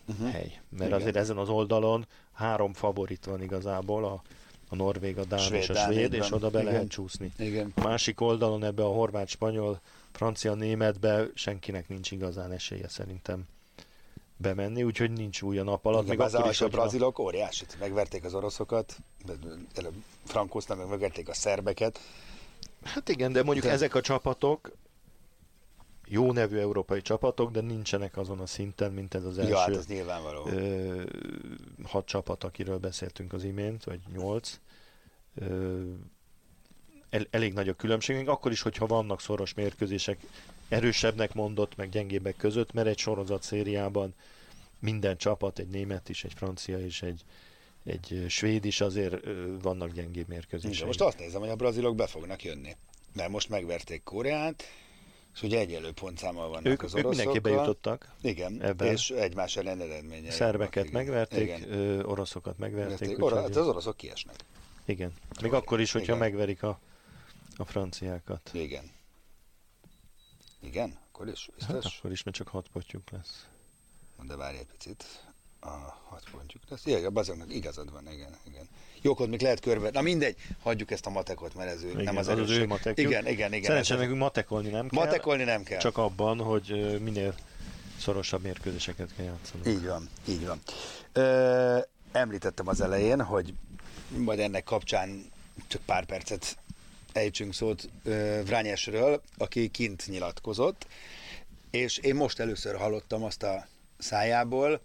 [SPEAKER 2] uh-huh. hely. Mert.
[SPEAKER 1] Igen.
[SPEAKER 2] azért ezen az oldalon három favorit van igazából, a, a norvég, a dán
[SPEAKER 1] Svéd,
[SPEAKER 2] és a svéd, és
[SPEAKER 1] van.
[SPEAKER 2] oda be
[SPEAKER 1] Igen.
[SPEAKER 2] lehet csúszni.
[SPEAKER 1] Igen.
[SPEAKER 2] A másik oldalon ebbe a horvát, spanyol, francia, németbe senkinek nincs igazán esélye szerintem bemenni, úgyhogy nincs új a nap alatt.
[SPEAKER 1] Igen,
[SPEAKER 2] Még
[SPEAKER 1] az a,
[SPEAKER 2] is,
[SPEAKER 1] a brazilok óriásit, megverték az oroszokat, előbb Frankóznak meg megverték a szerbeket.
[SPEAKER 2] Hát igen, de mondjuk
[SPEAKER 1] De-
[SPEAKER 2] ezek a csapatok jó nevű európai csapatok, de nincsenek azon a szinten, mint ez az első
[SPEAKER 1] Ja, hát ez nyilvánvaló.
[SPEAKER 2] ö, hat csapat, akiről beszéltünk az imént, vagy nyolc. Ö, el, elég nagy a különbségünk, akkor is, hogyha vannak szoros mérkőzések, erősebbnek mondott, meg gyengébbek között, mert egy sorozat szériában minden csapat, egy német is, egy francia is, egy, egy svéd is azért vannak gyengébb mérkőzések.
[SPEAKER 1] Most azt nézem, hogy a brazilok be fognak jönni. Mert most megverték Koreát, és ugye egyenlő pontszámmal vannak
[SPEAKER 2] ők,
[SPEAKER 1] az
[SPEAKER 2] ők
[SPEAKER 1] oroszokkal.
[SPEAKER 2] mindenképp bejutottak.
[SPEAKER 1] Igen,
[SPEAKER 2] ebben.
[SPEAKER 1] és egymás ellen eredménye.
[SPEAKER 2] Szerbeket
[SPEAKER 1] vannak,
[SPEAKER 2] megverték,
[SPEAKER 1] Igen.
[SPEAKER 2] ö, oroszokat megverték.
[SPEAKER 1] Verték.
[SPEAKER 2] úgyhogy-
[SPEAKER 1] Ora, hát az oroszok kiesnek.
[SPEAKER 2] Igen. Még akkor is, hogyha
[SPEAKER 1] Igen.
[SPEAKER 2] megverik a, a franciákat.
[SPEAKER 1] Igen. Igen? Akkor is?
[SPEAKER 2] Hát
[SPEAKER 1] Biztos?
[SPEAKER 2] akkor is, mert csak hat potyjuk lesz.
[SPEAKER 1] De várj egy picit. A hat pontjuk lesz. Igen, azoknak igazad van, igen, igen. Jókot még lehet körbe. Na mindegy, hagyjuk ezt a matekot, mert ez ő,
[SPEAKER 2] Igen,
[SPEAKER 1] nem az,
[SPEAKER 2] az az ő matekjuk.
[SPEAKER 1] Igen, igen, igen.
[SPEAKER 2] Szerencsére nekünk matekolni nem kell.
[SPEAKER 1] Matekolni nem kell.
[SPEAKER 2] Csak abban, hogy minél szorosabb mérkőzéseket kell játszani.
[SPEAKER 1] Így van, így van. Ö, említettem az elején, hogy majd ennek kapcsán csak pár percet ejtsünk szót ö, Vrányesről, aki kint nyilatkozott, és én most először hallottam azt a szájából,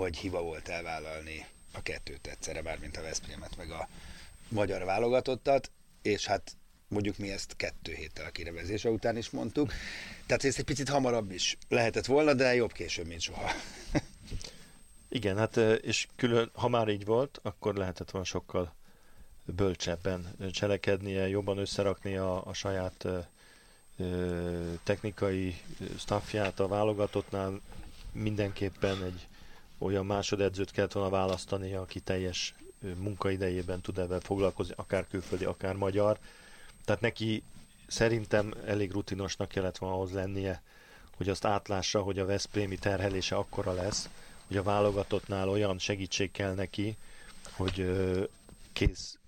[SPEAKER 1] hogy hiba volt elvállalni a kettőt egyszerre, bármint a Veszprémet, meg a magyar válogatottat, és hát mondjuk mi ezt kettő héttel a kirevezése után is mondtuk. Tehát ez egy picit hamarabb is lehetett volna, de jobb később, mint soha.
[SPEAKER 2] Igen, hát és külön, ha már így volt, akkor lehetett volna sokkal bölcsebben cselekednie, jobban összerakni a, a saját ö, technikai staffját a válogatottnál. Mindenképpen egy olyan másodedzőt kellett volna választani, aki teljes munkaidejében tud ebben foglalkozni, akár külföldi, akár magyar. Tehát neki szerintem elég rutinosnak kellett volna ahhoz lennie, hogy azt átlássa, hogy a Veszprémi terhelése akkora lesz, hogy a válogatottnál olyan segítség kell neki, hogy kész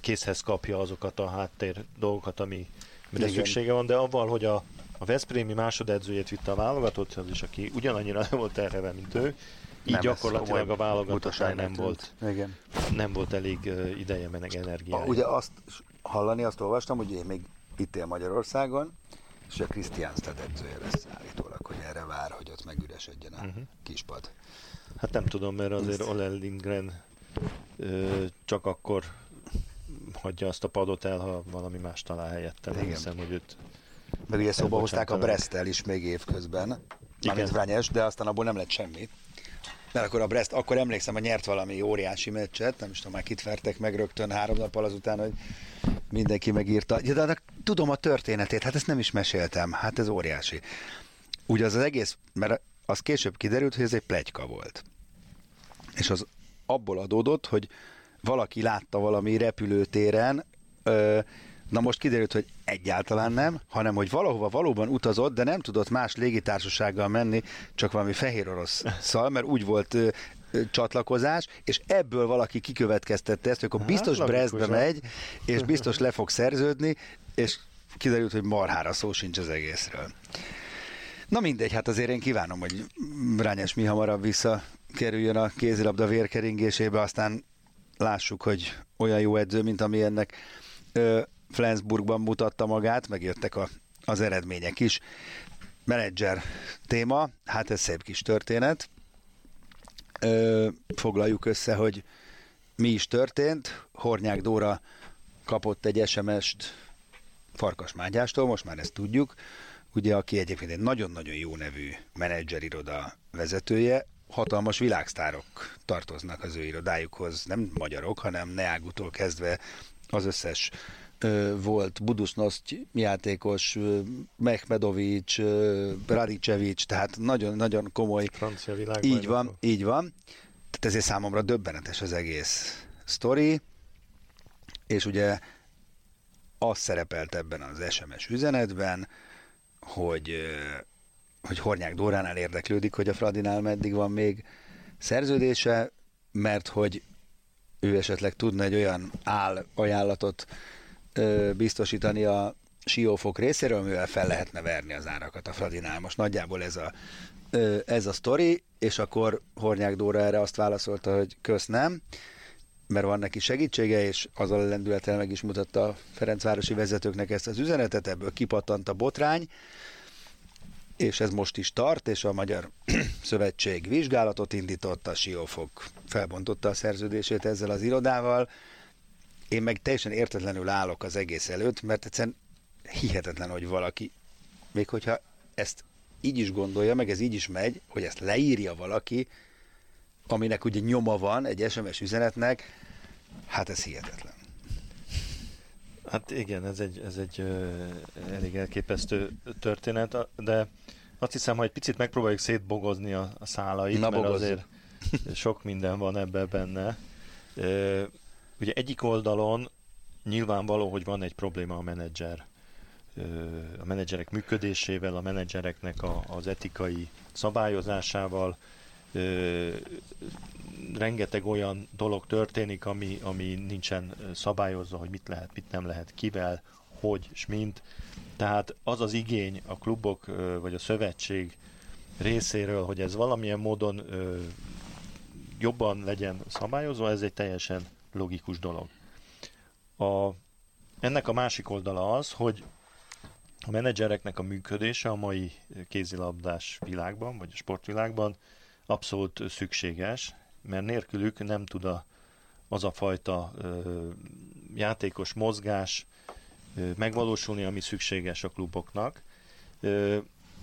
[SPEAKER 2] készhez kapja azokat a háttér dolgokat, ami mire
[SPEAKER 1] Igen.
[SPEAKER 2] szüksége van, de avval, hogy a, a Veszprémi másodedzőjét vitte a válogatott, az is, aki ugyanannyira nem volt terheve, mint ő, így
[SPEAKER 1] Nem,
[SPEAKER 2] gyakorlatilag a
[SPEAKER 1] butaságnak
[SPEAKER 2] nem volt,
[SPEAKER 1] Igen.
[SPEAKER 2] nem volt elég ideje, meg energiája.
[SPEAKER 1] Ugye azt hallani, azt olvastam, hogy én még itt él Magyarországon, és a Krisztiánstad edzője lesz állítólag, hogy erre vár, hogy ott megüresedjen a uh-huh. kispad.
[SPEAKER 2] Hát nem tudom, mert azért Ole Lindgren ö, csak akkor hagyja azt a padot el, ha valami más talál helyette. Nem
[SPEAKER 1] Igen.
[SPEAKER 2] hiszem, hogy őt
[SPEAKER 1] Meg ugye szóba hozták a. Bresttel is még évközben, mármint Vranyes, de aztán abból nem lett semmi. Mert akkor a Brest, akkor emlékszem, hogy nyert valami óriási meccset, nem is tudom már kit vertek meg rögtön három nappal azután, hogy mindenki megírta. Ja, de annak tudom a történetét, hát ezt nem is meséltem, hát ez óriási. Ugye az az egész, mert az később kiderült, hogy ez egy plegyka volt. És az abból adódott, hogy valaki látta valami repülőtéren, ö, na most kiderült, hogy egyáltalán nem, hanem hogy valahova valóban utazott, de nem tudott más légitársasággal menni, csak valami fehér orosz szal, mert úgy volt ö, ö, csatlakozás, és ebből valaki kikövetkeztette ezt, hogy akkor
[SPEAKER 2] Hát,
[SPEAKER 1] biztos
[SPEAKER 2] hát.
[SPEAKER 1] megy, és biztos le fog szerződni, és kiderült, hogy marhára szó sincs az egészről. Na mindegy, hát azért én kívánom, hogy Rányes mi hamarabb visszakerüljön a kézilabda vérkeringésébe, aztán lássuk, hogy olyan jó edző, mint ami ennek ö, Flensburgban mutatta magát, megjöttek a, az eredmények is. Menedzser téma, hát ez szép kis történet. Ö, foglaljuk össze, hogy mi is történt. Hornyák Dóra kapott egy SMS-t Farkas Mágyástól, most már ezt tudjuk, ugye, aki egyébként egy nagyon-nagyon jó nevű menedzseriroda vezetője, hatalmas világsztárok tartoznak az ő irodájukhoz, nem magyarok, hanem Neágutól kezdve az összes volt Budusnoszt játékos, Mehmedovics, ö, Radicevic, tehát nagyon-nagyon komoly
[SPEAKER 2] francia világ.
[SPEAKER 1] így van, így van. Tehát ezért számomra döbbenetes az egész sztori, és ugye az szerepelt ebben az SMS üzenetben, hogy, hogy Hornyák Dóránál érdeklődik, hogy a Fradinál meddig van még szerződése, mert hogy ő esetleg tudna egy olyan áll ajánlatot biztosítani a Siófok részéről, amivel fel lehetne verni az árakat a Fradinál. Most nagyjából ez a, ez a sztori, és akkor Hornyák Dóra erre azt válaszolta, hogy kösz nem, mert van neki segítsége, és azzal a lendülettel meg is mutatta a Ferencvárosi vezetőknek ezt az üzenetet, ebből kipattant a botrány, és ez most is tart, és a Magyar Szövetség vizsgálatot indított, a Siófok felbontotta a szerződését ezzel az irodával. Én meg teljesen értetlenül állok az egész előtt, mert egyszerűen hihetetlen, hogy valaki, még hogyha ezt így is gondolja, meg ez így is megy, hogy ezt leírja valaki, aminek ugye nyoma van egy SMS üzenetnek, hát ez hihetetlen.
[SPEAKER 2] Hát igen, ez egy, ez egy ö, elég elképesztő történet, de azt hiszem, hogy egy picit megpróbáljuk szétbogozni a, a szálait,
[SPEAKER 1] Na,
[SPEAKER 2] mert
[SPEAKER 1] bogozzuk.
[SPEAKER 2] azért sok minden van ebbe benne. Ö, ugye egyik oldalon nyilvánvaló, hogy van egy probléma a menedzser a menedzserek működésével, a menedzsereknek a, az etikai szabályozásával, rengeteg olyan dolog történik, ami, ami nincsen szabályozva, hogy mit lehet, mit nem lehet, kivel, hogy és mint. Tehát az az igény a klubok vagy a szövetség részéről, hogy ez valamilyen módon jobban legyen szabályozva, ez egy teljesen logikus dolog. A, ennek a másik oldala az, hogy a menedzsereknek a működése a mai kézilabdás világban, vagy a sportvilágban abszolút szükséges, mert nélkülük nem tud a, az a fajta ö, játékos mozgás ö, megvalósulni, ami szükséges a kluboknak. Ö,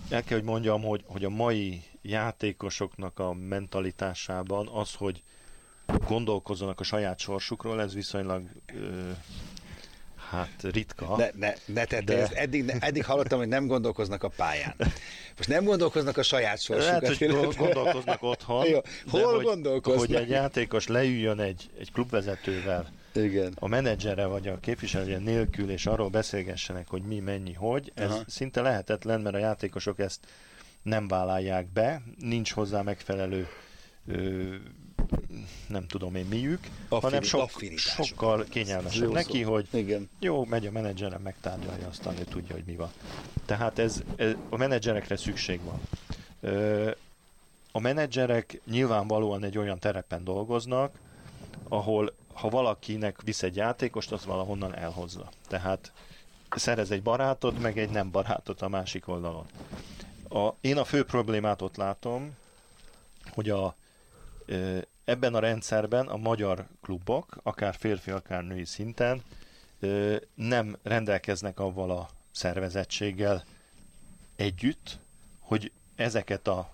[SPEAKER 2] el kell, hogy mondjam, hogy, hogy a mai játékosoknak a mentalitásában az, hogy gondolkozzanak a saját sorsukról, ez viszonylag ö, hát ritka.
[SPEAKER 1] Ne, ne, ne tedd,
[SPEAKER 2] De-
[SPEAKER 1] de... ezt eddig, ne, eddig hallottam, hogy nem gondolkoznak a pályán. Most nem gondolkoznak a saját
[SPEAKER 2] Lehet, hogy gondolkoznak otthon.
[SPEAKER 1] Jó,
[SPEAKER 2] de
[SPEAKER 1] hol
[SPEAKER 2] hogy,
[SPEAKER 1] gondolkoznak?
[SPEAKER 2] Hogy egy játékos leüljön egy, egy klubvezetővel,
[SPEAKER 1] Igen.
[SPEAKER 2] a menedzsere vagy a képviselője nélkül, és arról beszélgessenek, hogy mi, mennyi, hogy, ez
[SPEAKER 1] Aha.
[SPEAKER 2] szinte lehetetlen, mert a játékosok ezt nem vállalják be, nincs hozzá megfelelő ö, nem tudom én miük,
[SPEAKER 1] Affini-
[SPEAKER 2] hanem sok, sokkal kényelmesebb neki,
[SPEAKER 1] szó.
[SPEAKER 2] hogy
[SPEAKER 1] Igen.
[SPEAKER 2] jó, megy a menedzserem, megtárgyalja, aztán ő tudja, hogy mi van. Tehát ez, ez a menedzserekre szükség van. Ö, a menedzserek nyilvánvalóan egy olyan terepen dolgoznak, ahol ha valakinek visz egy játékost, az valahonnan elhozza. Tehát szerez egy barátot, meg egy nem barátot a másik oldalon. A, én a fő problémát ott látom, hogy a, ebben a rendszerben a magyar klubok, akár férfi, akár női szinten nem rendelkeznek avval a szervezettséggel együtt, hogy ezeket a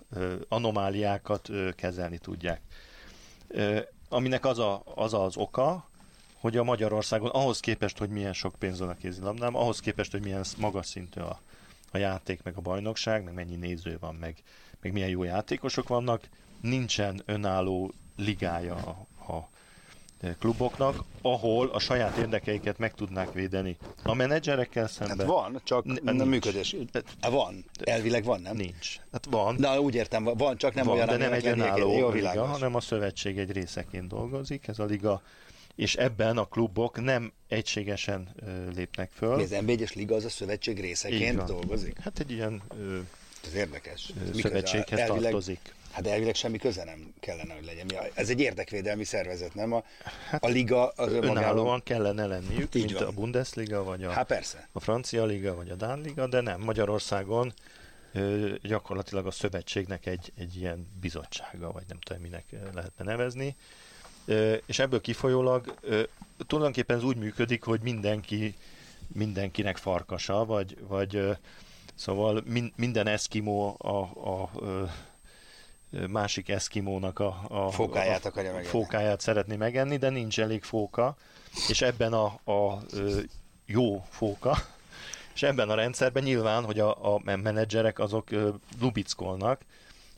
[SPEAKER 2] anomáliákat kezelni tudják. Aminek az, a, az az oka, hogy a Magyarországon ahhoz képest, hogy milyen sok pénz van a kézilabdában, ahhoz képest, hogy milyen magas szintű a, a játék, meg a bajnokság, meg mennyi néző van, meg, meg milyen jó játékosok vannak, nincsen önálló ligája a, a kluboknak, ahol a saját érdekeiket meg tudnák védeni. A menedzserekkel szemben
[SPEAKER 1] Hát van, csak
[SPEAKER 2] N-
[SPEAKER 1] nem
[SPEAKER 2] nincs.
[SPEAKER 1] működés. Hát van, elvileg van, nem?
[SPEAKER 2] nincs. Hát van,
[SPEAKER 1] Na, úgy értem, van, csak nem
[SPEAKER 2] van
[SPEAKER 1] olyan,
[SPEAKER 2] de nem egy önálló.
[SPEAKER 1] Jó,
[SPEAKER 2] liga, hanem a szövetség egy részeként dolgozik, ez a liga, és ebben a klubok nem egységesen ö, lépnek föl.
[SPEAKER 1] Az NB1-es liga az a szövetség részeként dolgozik?
[SPEAKER 2] Hát egy ilyen ö,
[SPEAKER 1] Ez érdekes.
[SPEAKER 2] ö, szövetséghez
[SPEAKER 1] Elvileg-
[SPEAKER 2] tartozik.
[SPEAKER 1] Hát elvileg semmi köze nem kellene, hogy legyen. A- Ez egy érdekvédelmi szervezet, nem? A, a liga az önmagában...
[SPEAKER 2] Önállóan kellene lenniük,
[SPEAKER 1] Így
[SPEAKER 2] mint
[SPEAKER 1] van.
[SPEAKER 2] a Bundesliga, vagy a,
[SPEAKER 1] Hát persze.
[SPEAKER 2] a francia liga, vagy a Dán liga, de nem. Magyarországon ö, gyakorlatilag a szövetségnek egy, egy ilyen bizottsága, vagy nem tudom, minek lehetne nevezni. Ö, és ebből kifolyólag ö, tulajdonképpen ez úgy működik, hogy mindenki mindenkinek farkasa, vagy, vagy ö, szóval min, minden eszkimó a, a, ö, másik eszkimónak a, a
[SPEAKER 1] Fókáját
[SPEAKER 2] a,
[SPEAKER 1] akarja megenni.
[SPEAKER 2] fókáját szeretné megenni, de nincs elég fóka, és ebben a, a jó fóka, és ebben a rendszerben nyilván, hogy a, a menedzserek azok lubickolnak,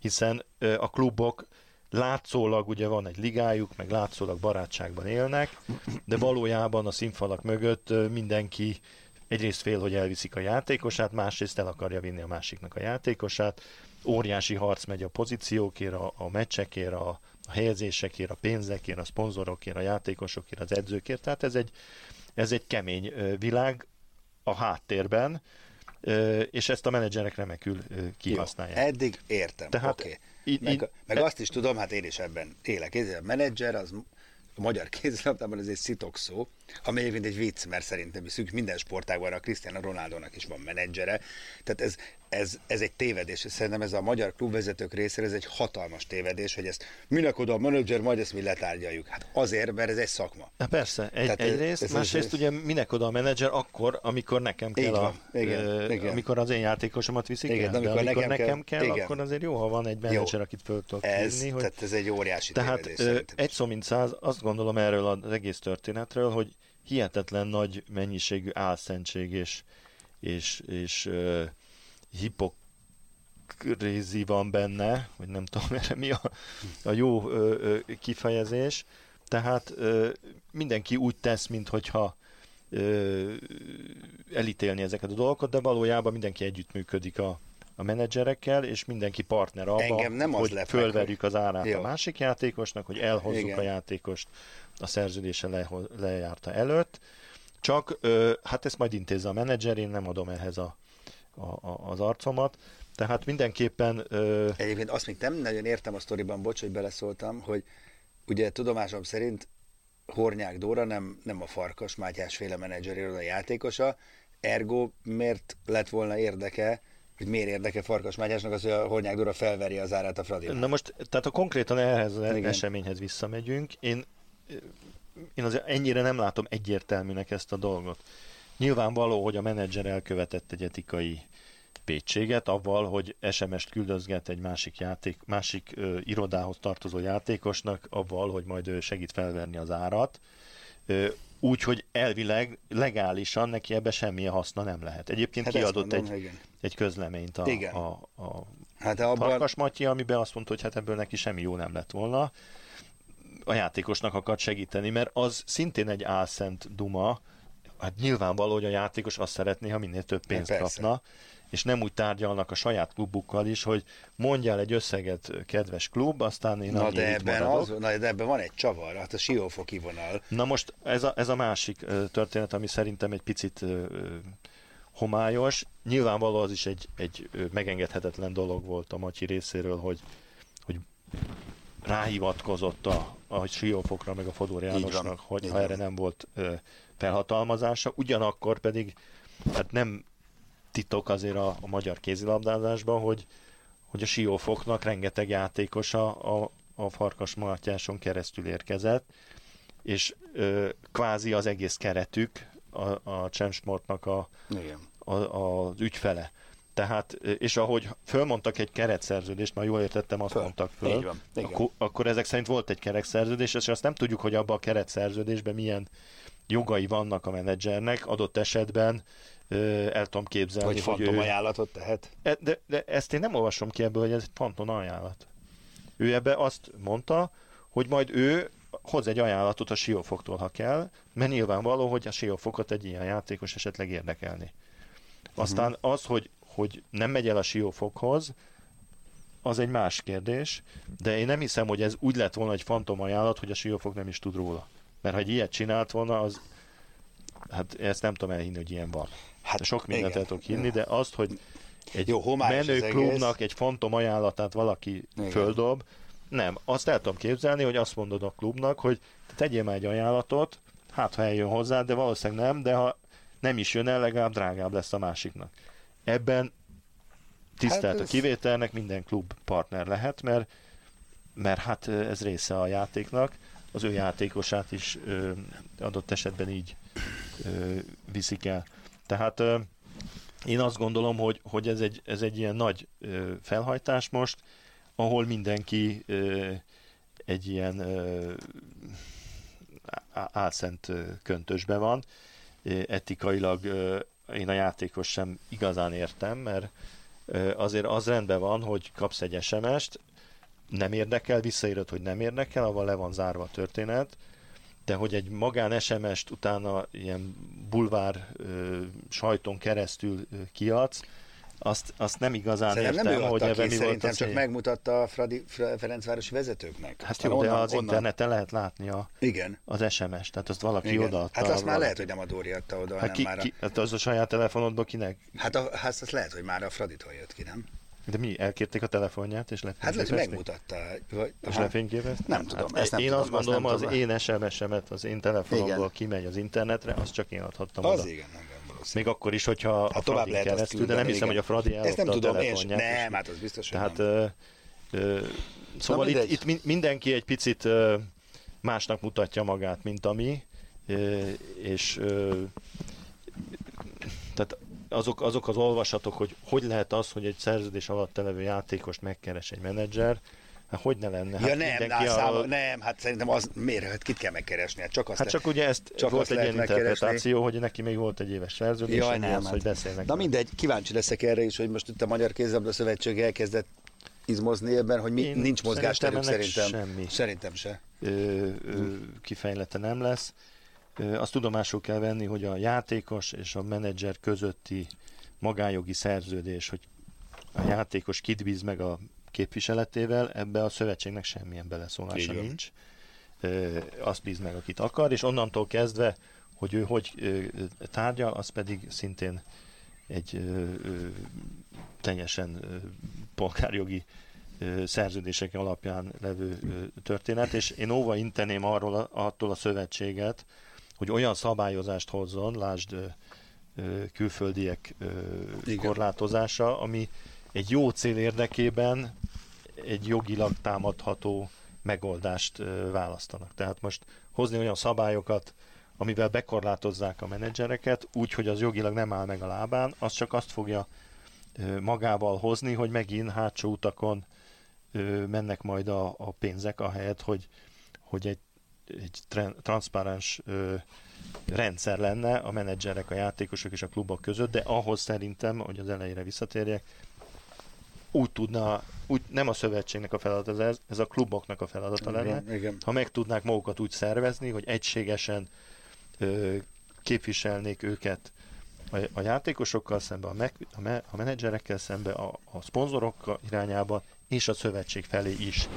[SPEAKER 2] hiszen a klubok látszólag ugye van egy ligájuk, meg látszólag barátságban élnek, de valójában a színfalak mögött mindenki egyrészt fél, hogy elviszik a játékosát, másrészt el akarja vinni a másiknak a játékosát. Óriási harc megy a pozíciókért, a, a meccsekért, a, a helyezésekért, a pénzekért, a szponzorokért, a játékosokért, az edzőkért. Tehát ez egy, ez egy kemény világ a háttérben, és ezt a menedzserek remekül kihasználják.
[SPEAKER 1] Jó, eddig értem.
[SPEAKER 2] Tehát
[SPEAKER 1] Oké.
[SPEAKER 2] így-
[SPEAKER 1] Meg,
[SPEAKER 2] így-
[SPEAKER 1] meg azt is tudom, hát én is ebben élek. Ez a menedzser, az a magyar kézilabdában ez egy szitok szó, ami egyébként egy vicc, mert szerintem szűk minden sportágban a Cristiano Ronaldo-nak is van menedzsere. Tehát ez, ez, ez egy tévedés. Szerintem ez a magyar klubvezetők részéről ez egy hatalmas tévedés, hogy ezt minek oda a menedzser, majd ezt mi letárgyaljuk. Hát azért, mert ez egy szakma.
[SPEAKER 2] Na persze, egy,
[SPEAKER 1] Tehát
[SPEAKER 2] egyrészt,
[SPEAKER 1] ez- ez-
[SPEAKER 2] másrészt
[SPEAKER 1] ez-
[SPEAKER 2] ugye minek oda a menedzser akkor, amikor nekem kell a,
[SPEAKER 1] igen,
[SPEAKER 2] ö,
[SPEAKER 1] igen.
[SPEAKER 2] amikor az én játékosomat viszik
[SPEAKER 1] Igen,
[SPEAKER 2] el,
[SPEAKER 1] de
[SPEAKER 2] de
[SPEAKER 1] amikor
[SPEAKER 2] amikor
[SPEAKER 1] nekem
[SPEAKER 2] nekem
[SPEAKER 1] kell-
[SPEAKER 2] kell,
[SPEAKER 1] igen.
[SPEAKER 2] akkor azért jó, ha van egy menedzser, akit föl tudok
[SPEAKER 1] Ez,
[SPEAKER 2] hívni, hogy
[SPEAKER 1] tehát ez egy óriási
[SPEAKER 2] Tehát
[SPEAKER 1] tévedés szerintem.
[SPEAKER 2] egy szó mint száz, azt gondolom erről az egész történetről, hogy hihetetlen nagy mennyiségű álszentség és, és, és hipokrézi van benne, vagy nem tudom erre mi a, a jó ö, ö, kifejezés. Tehát ö, mindenki úgy tesz, minthogyha ö, elítélni ezeket a dolgokat, de valójában mindenki együttműködik a, a menedzserekkel, és mindenki partner abban,
[SPEAKER 1] Engem nem
[SPEAKER 2] hogy
[SPEAKER 1] lep meg,
[SPEAKER 2] fölverjük az árát
[SPEAKER 1] Jó.
[SPEAKER 2] a másik játékosnak, hogy elhozzuk
[SPEAKER 1] Igen.
[SPEAKER 2] a játékost a szerződése le, lejárta előtt. Csak, ö, hát ezt majd intézze a menedzser, én nem adom ehhez a, a, a, az arcomat. Tehát mindenképpen ö,
[SPEAKER 1] Egyébként azt még nem nagyon értem a sztoriban, bocs, hogy beleszóltam, hogy ugye tudomásom szerint Hornyák Dóra nem, nem a Farkas Mátyás féle menedzseréről a játékosa, ergo miért lett volna érdeke, hogy miért érdeke Farkas Mátyásnak az, hogy a Hornyák Dóra felveri az árát a Fradinak.
[SPEAKER 2] Na most, tehát ha konkrétan ehhez az
[SPEAKER 1] Igen.
[SPEAKER 2] eseményhez visszamegyünk, én, én azért ennyire nem látom egyértelműnek ezt a dolgot. Nyilvánvaló, hogy a menedzser elkövetett egy etikai pétséget avval, hogy SMS-t küldözget egy másik játék, másik ö, irodához tartozó játékosnak, avval, hogy majd ő segít felverni az árat. Ö, úgy, hogy elvileg legálisan neki ebbe semmi haszna nem lehet. Egyébként
[SPEAKER 1] Hát
[SPEAKER 2] kiadott
[SPEAKER 1] mondom,
[SPEAKER 2] egy,
[SPEAKER 1] igen.
[SPEAKER 2] egy közleményt a,
[SPEAKER 1] Igen.
[SPEAKER 2] a, a
[SPEAKER 1] Hát abban,
[SPEAKER 2] Farkas Matyi, amiben azt mondta, hogy hát ebből neki semmi jó nem lett volna. A játékosnak akart segíteni, mert az szintén egy álszent duma, hát nyilvánvaló, hogy a játékos azt szeretné, ha minél több pénzt
[SPEAKER 1] persze.
[SPEAKER 2] kapna. és nem úgy tárgyalnak a saját klubukkal is, hogy mondjál egy összeget, kedves klub, aztán én
[SPEAKER 1] Na de ebben,
[SPEAKER 2] maradok.
[SPEAKER 1] az, na de ebben van egy csavar, hát a siófoki vonal.
[SPEAKER 2] Na most ez a, ez a másik történet, ami szerintem egy picit homályos. Nyilvánvaló az is egy, egy megengedhetetlen dolog volt a Matyi részéről, hogy, hogy ráhivatkozott a, a Siófokra, meg a Fodor
[SPEAKER 1] van,
[SPEAKER 2] Jánosnak, hogy
[SPEAKER 1] így
[SPEAKER 2] ha
[SPEAKER 1] van.
[SPEAKER 2] erre nem volt ö, felhatalmazása. Ugyanakkor pedig hát nem titok azért a, a magyar kézilabdázásban, hogy, hogy a Siófoknak rengeteg játékos a, a, a Farkas Mátyáson keresztül érkezett, és ö, kvázi az egész keretük a, a Csemsportnak a,
[SPEAKER 1] Igen.
[SPEAKER 2] a, az ügyfele. Tehát, és ahogy fölmondtak egy keretszerződést, már jól értettem, azt
[SPEAKER 1] Föl.
[SPEAKER 2] mondtak föl,
[SPEAKER 1] Így van, igen.
[SPEAKER 2] akkor, akkor ezek szerint volt egy keretszerződés, és azt nem tudjuk, hogy abban a keretszerződésben milyen jogai vannak a menedzsernek, adott esetben el tudom képzelni,
[SPEAKER 1] Hogy
[SPEAKER 2] hogy,
[SPEAKER 1] fantom
[SPEAKER 2] ő,
[SPEAKER 1] ajánlatot tehet.
[SPEAKER 2] E- De, de ezt én nem olvasom ki ebből, hogy ez egy fanton ajánlat. Ő ebbe azt mondta, hogy majd ő hoz egy ajánlatot a Siófoktól, ha kell, mert nyilvánvaló, hogy a Siófokot egy ilyen játékos esetleg érdekelni. Aztán az, hogy, hogy nem megy el a Siófokhoz, az egy más kérdés, de én nem hiszem, hogy ez úgy lett volna egy fantom ajánlat, hogy a Siófok nem is tud róla. Mert ha egy ilyet csinált volna, az hát ezt nem tudom elhinni, hogy ilyen van. Hát sok mindent
[SPEAKER 1] igen.
[SPEAKER 2] el tudok hinni, de azt, hogy egy
[SPEAKER 1] Jó,
[SPEAKER 2] menő
[SPEAKER 1] az egész.
[SPEAKER 2] klubnak egy fantom ajánlatát valaki
[SPEAKER 1] Igen.
[SPEAKER 2] földob, nem. Azt el tudom képzelni, hogy azt mondod a klubnak, hogy te tegyél már egy ajánlatot, hát ha eljön hozzá, de valószínűleg nem, de ha nem is jön el, legalább drágább lesz a másiknak. Ebben tisztelt
[SPEAKER 1] Hát
[SPEAKER 2] hát a
[SPEAKER 1] ez-
[SPEAKER 2] kivételnek, minden klub partner lehet, mert, mert hát ez része a játéknak, az ő játékosát is ö, adott esetben így ö, viszik el. Tehát ö, én azt gondolom, hogy, hogy ez, egy, ez egy ilyen nagy ö, felhajtás most, ahol mindenki ö, egy ilyen ö, álszent köntösbe van. Etikailag ö, én a játékos sem igazán értem, mert azért az rendben van, hogy kapsz egy SMS-t, nem érdekel, visszaírod, hogy nem érdekel, avval le van zárva a történet, de hogy egy magán SMS-t utána ilyen bulvár ö, sajton keresztül ö, kiadsz, azt, azt nem igazán
[SPEAKER 1] Szerintem
[SPEAKER 2] értem,
[SPEAKER 1] nem ő
[SPEAKER 2] hogy ebben mi volt
[SPEAKER 1] szerintem
[SPEAKER 2] a
[SPEAKER 1] csak
[SPEAKER 2] cél.
[SPEAKER 1] megmutatta a Fradi, Fra- Ferencvárosi vezetőknek.
[SPEAKER 2] Hát jó, de
[SPEAKER 1] onnan-
[SPEAKER 2] az
[SPEAKER 1] onnan-
[SPEAKER 2] interneten lehet látni a,
[SPEAKER 1] Igen.
[SPEAKER 2] az SMS, tehát azt valaki
[SPEAKER 1] igen.
[SPEAKER 2] odaadta.
[SPEAKER 1] Hát azt már lehet, hogy nem a Dóri adta oda,
[SPEAKER 2] Hát,
[SPEAKER 1] hanem
[SPEAKER 2] ki,
[SPEAKER 1] már a...
[SPEAKER 2] ki, hát az a saját telefonodból kinek?
[SPEAKER 1] Hát, a, hát azt lehet, hogy már a Fraditól jött ki, nem?
[SPEAKER 2] De mi, elkérték a telefonját, és
[SPEAKER 1] Hát
[SPEAKER 2] lefényképezték?
[SPEAKER 1] megmutatta. Vagy,
[SPEAKER 2] És lefényképezték?
[SPEAKER 1] Nem tudom,
[SPEAKER 2] Hát
[SPEAKER 1] ezt nem
[SPEAKER 2] én
[SPEAKER 1] tudom,
[SPEAKER 2] azt gondolom, az
[SPEAKER 1] tudom.
[SPEAKER 2] én SMS-emet az én telefonomból
[SPEAKER 1] Igen.
[SPEAKER 2] kimegy az internetre, azt csak én adhattam
[SPEAKER 1] Az
[SPEAKER 2] oda.
[SPEAKER 1] igen, nem valószínű.
[SPEAKER 2] Még akkor is, hogyha a
[SPEAKER 1] Hát tovább
[SPEAKER 2] Fradi
[SPEAKER 1] lehet
[SPEAKER 2] keresztül, de
[SPEAKER 1] küldeni,
[SPEAKER 2] nem hiszem,
[SPEAKER 1] igen.
[SPEAKER 2] hogy a Fradi
[SPEAKER 1] Ezt nem
[SPEAKER 2] a
[SPEAKER 1] tudom, én sem.
[SPEAKER 2] és-
[SPEAKER 1] Nem, hát az biztos, hogy
[SPEAKER 2] Tehát
[SPEAKER 1] nem.
[SPEAKER 2] ö, ö, szóval itt,
[SPEAKER 1] mindegy.
[SPEAKER 2] itt min- mindenki egy picit ö, másnak mutatja magát, mint a mi, ö, és ö, tehát azok, azok az olvasatok, hogy hogy lehet az, hogy egy szerződés alatt televő játékost megkeres egy menedzser, hát hogy ne lenne?
[SPEAKER 1] Ja
[SPEAKER 2] Hát
[SPEAKER 1] nem, na,
[SPEAKER 2] a-
[SPEAKER 1] száma, nem, hát szerintem az miért, hát kit kell megkeresni? Hát csak azt
[SPEAKER 2] Hát csak ugye ezt
[SPEAKER 1] csak
[SPEAKER 2] volt egy ilyen interpretáció, hogy neki még volt egy éves szerződés,
[SPEAKER 1] Jaj, nem,
[SPEAKER 2] az,
[SPEAKER 1] hát.
[SPEAKER 2] hogy beszélnek.
[SPEAKER 1] Na mindegy, kíváncsi leszek erre is, hogy most itt a Magyar Kézilabda Szövetség elkezdett izmozni ebben, hogy mi,
[SPEAKER 2] Én
[SPEAKER 1] nincs mozgásterük
[SPEAKER 2] szerintem
[SPEAKER 1] szerintem.
[SPEAKER 2] semmi.
[SPEAKER 1] Szerintem se.
[SPEAKER 2] ö, ö, kifejlete nem lesz. Azt tudomásul kell venni, hogy a játékos és a menedzser közötti magánjogi szerződés, hogy a játékos kit bíz meg a képviseletével, ebbe a szövetségnek semmilyen beleszólása nincs. Ö, azt bíz meg, akit akar, és onnantól kezdve, hogy ő hogy ö, tárgyal, az pedig szintén egy ö, ö, teljesen ö, polgárjogi ö, szerződések alapján levő ö, történet, és én óva inteném arról, attól a szövetséget, hogy olyan szabályozást hozzon, lásd külföldiek
[SPEAKER 1] Igen.
[SPEAKER 2] korlátozása, ami egy jó cél érdekében egy jogilag támadható megoldást választanak. Tehát most hozni olyan szabályokat, amivel bekorlátozzák a menedzsereket, úgy, hogy az jogilag nem áll meg a lábán, az csak azt fogja magával hozni, hogy megint hátsó utakon mennek majd a, a pénzek, ahelyett, hogy, hogy egy, egy transzparens rendszer lenne a menedzserek, a játékosok és a klubok között, de ahhoz szerintem, hogy az elejére visszatérjek, úgy tudna, úgy nem a szövetségnek a feladata ez, ez a kluboknak a feladata lenne,
[SPEAKER 1] Igen, igen.
[SPEAKER 2] ha meg tudnák magukat úgy szervezni, hogy egységesen ö, képviselnék őket a, a játékosokkal szembe, a, me, a, me, a menedzserekkel szembe, a, a szponzorok irányába, és a szövetség felé is.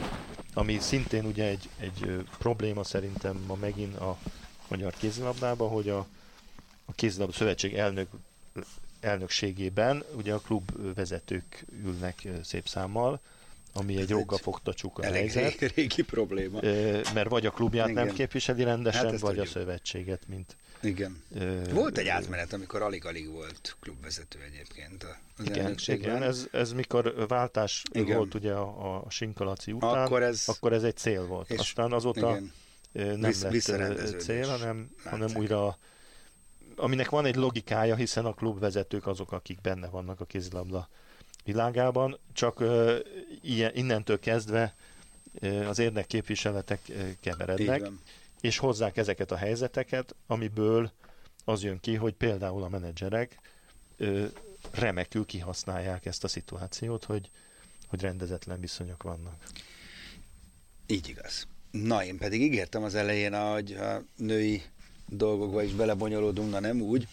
[SPEAKER 2] Ami szintén ugye egy, egy probléma szerintem ma megint a magyar kézilabdában, hogy a, a kézilabda szövetség elnök elnökségében ugye a klub vezetők ülnek szép számmal, ami egy róka fogta csuka
[SPEAKER 1] elég helyzet. Régi, régi probléma.
[SPEAKER 2] Mert vagy a klubját Igen. nem képviseli rendesen, hát vagy tudjuk. a szövetséget, mint...
[SPEAKER 1] Igen. Ö, volt egy átmenet, amikor alig-alig volt klubvezető egyébként az
[SPEAKER 2] igen, igen ez, ez mikor váltás igen. volt ugye a, a Sinkalaci után,
[SPEAKER 1] akkor ez,
[SPEAKER 2] akkor ez egy cél volt. És Aztán azóta igen. nem Visz, lett cél, hanem, hanem újra aminek van egy logikája, hiszen a klubvezetők azok, akik benne vannak a kézilabda világában, csak uh, ilyen, innentől kezdve uh, az érdekképviseletek uh, keverednek, és hozzák ezeket a helyzeteket, amiből az jön ki, hogy például a menedzserek uh, remekül kihasználják ezt a szituációt, hogy, hogy rendezetlen viszonyok vannak.
[SPEAKER 1] Így igaz. Na, én pedig ígértem az elején, hogy a női dolgokba is belebonyolódunk, na nem úgy,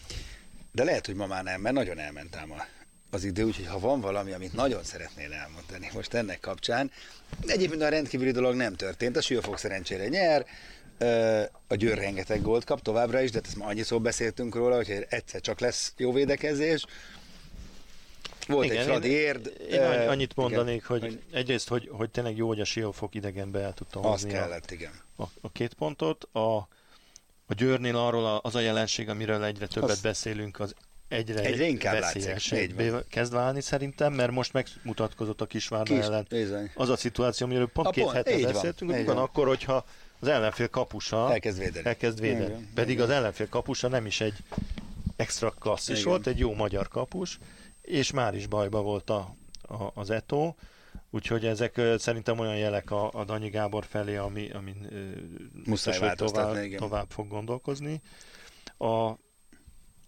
[SPEAKER 1] de lehet, hogy ma már nem, mert nagyon elmentem a, az idő, úgyhogy ha van valami, amit nagyon szeretnél elmondani most ennek kapcsán, egyébként a rendkívüli dolog nem történt, a Siófok szerencsére nyer, a Győr rengeteg gólt kap továbbra is, de ezt már annyiszor beszéltünk róla, hogy egyszer csak lesz jó védekezés, volt igen, egy Fradi érd.
[SPEAKER 2] Én, én annyit mondanék, igen, hogy, hogy egyrészt, hogy, hogy tényleg jó, hogy a Siófok idegenbe el tudta hozni
[SPEAKER 1] kellett, a, igen.
[SPEAKER 2] A, a két pontot. A, a Győrnél arról az a jelenség, amiről egyre többet az beszélünk, az egyre, egyre inkább veszélyesebbé kezd válni szerintem, mert most megmutatkozott a Kisvárda Kis, ellen bizony. az a szituáció, amiről pont a két pont, hete beszéltünk, van, van akkor, hogyha az ellenfél kapusa
[SPEAKER 1] elkezd védeni.
[SPEAKER 2] Elkezd védeni. Igen, Pedig igen. az ellenfél kapusa nem is egy extra klasszis igen. volt, egy jó magyar kapus, és már is bajba volt a, a, az Eto, Úgyhogy ezek szerintem olyan jelek a, a Danyi Gábor felé, ami, ami
[SPEAKER 1] Muszáj biztos,
[SPEAKER 2] tovább, tovább fog gondolkozni. A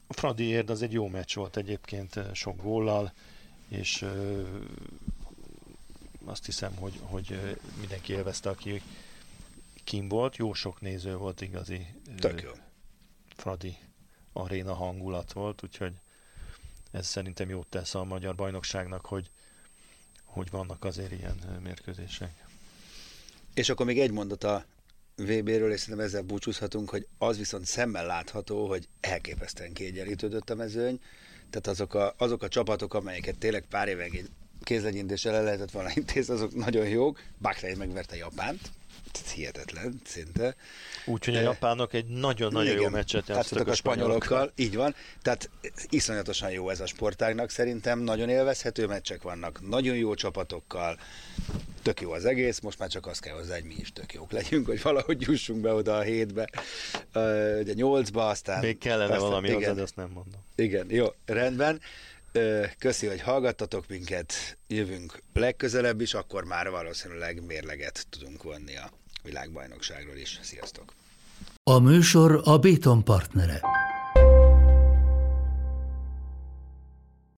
[SPEAKER 2] Fradi érd az egy jó meccs volt egyébként sok góllal, és ö, azt hiszem, hogy, hogy mindenki élvezte, aki kim volt. Jó sok néző volt igazi.
[SPEAKER 1] Tök jó.
[SPEAKER 2] Fradi aréna hangulat volt, úgyhogy ez szerintem jót tesz a magyar bajnokságnak, hogy hogy vannak azért ilyen mérkőzések.
[SPEAKER 1] És akkor még egy mondat a VB-ről, és szerintem ezzel búcsúzhatunk, hogy az viszont szemmel látható, hogy elképesztően kiegyenlítődött a mezőny, tehát azok a, azok a csapatok, amelyeket tényleg pár éven kézlegyintéssel el lehetett volna intézni, azok nagyon jók. Bahrein megverte Japánt, hihetetlen, szinte.
[SPEAKER 2] Úgyhogy a japánok egy nagyon-nagyon jó meccset játszottak a, a
[SPEAKER 1] spanyolokkal. Így van, tehát iszonyatosan jó ez a sportágnak szerintem, nagyon élvezhető meccsek vannak, nagyon jó csapatokkal, tök jó az egész, most már csak azt kell hozzá, hogy mi is tök jók legyünk, hogy valahogy jussunk be oda a hétbe, ugye nyolcba, aztán...
[SPEAKER 2] Még kellene aztán, valami igen, hozzá, azt nem mondom.
[SPEAKER 1] Igen, jó, rendben. Köszi, hogy hallgattatok minket, jövünk legközelebb is, akkor már valószínűleg mérleget tudunk vonni a világbajnokságról is. Sziasztok!
[SPEAKER 3] A műsor a Béton partnere.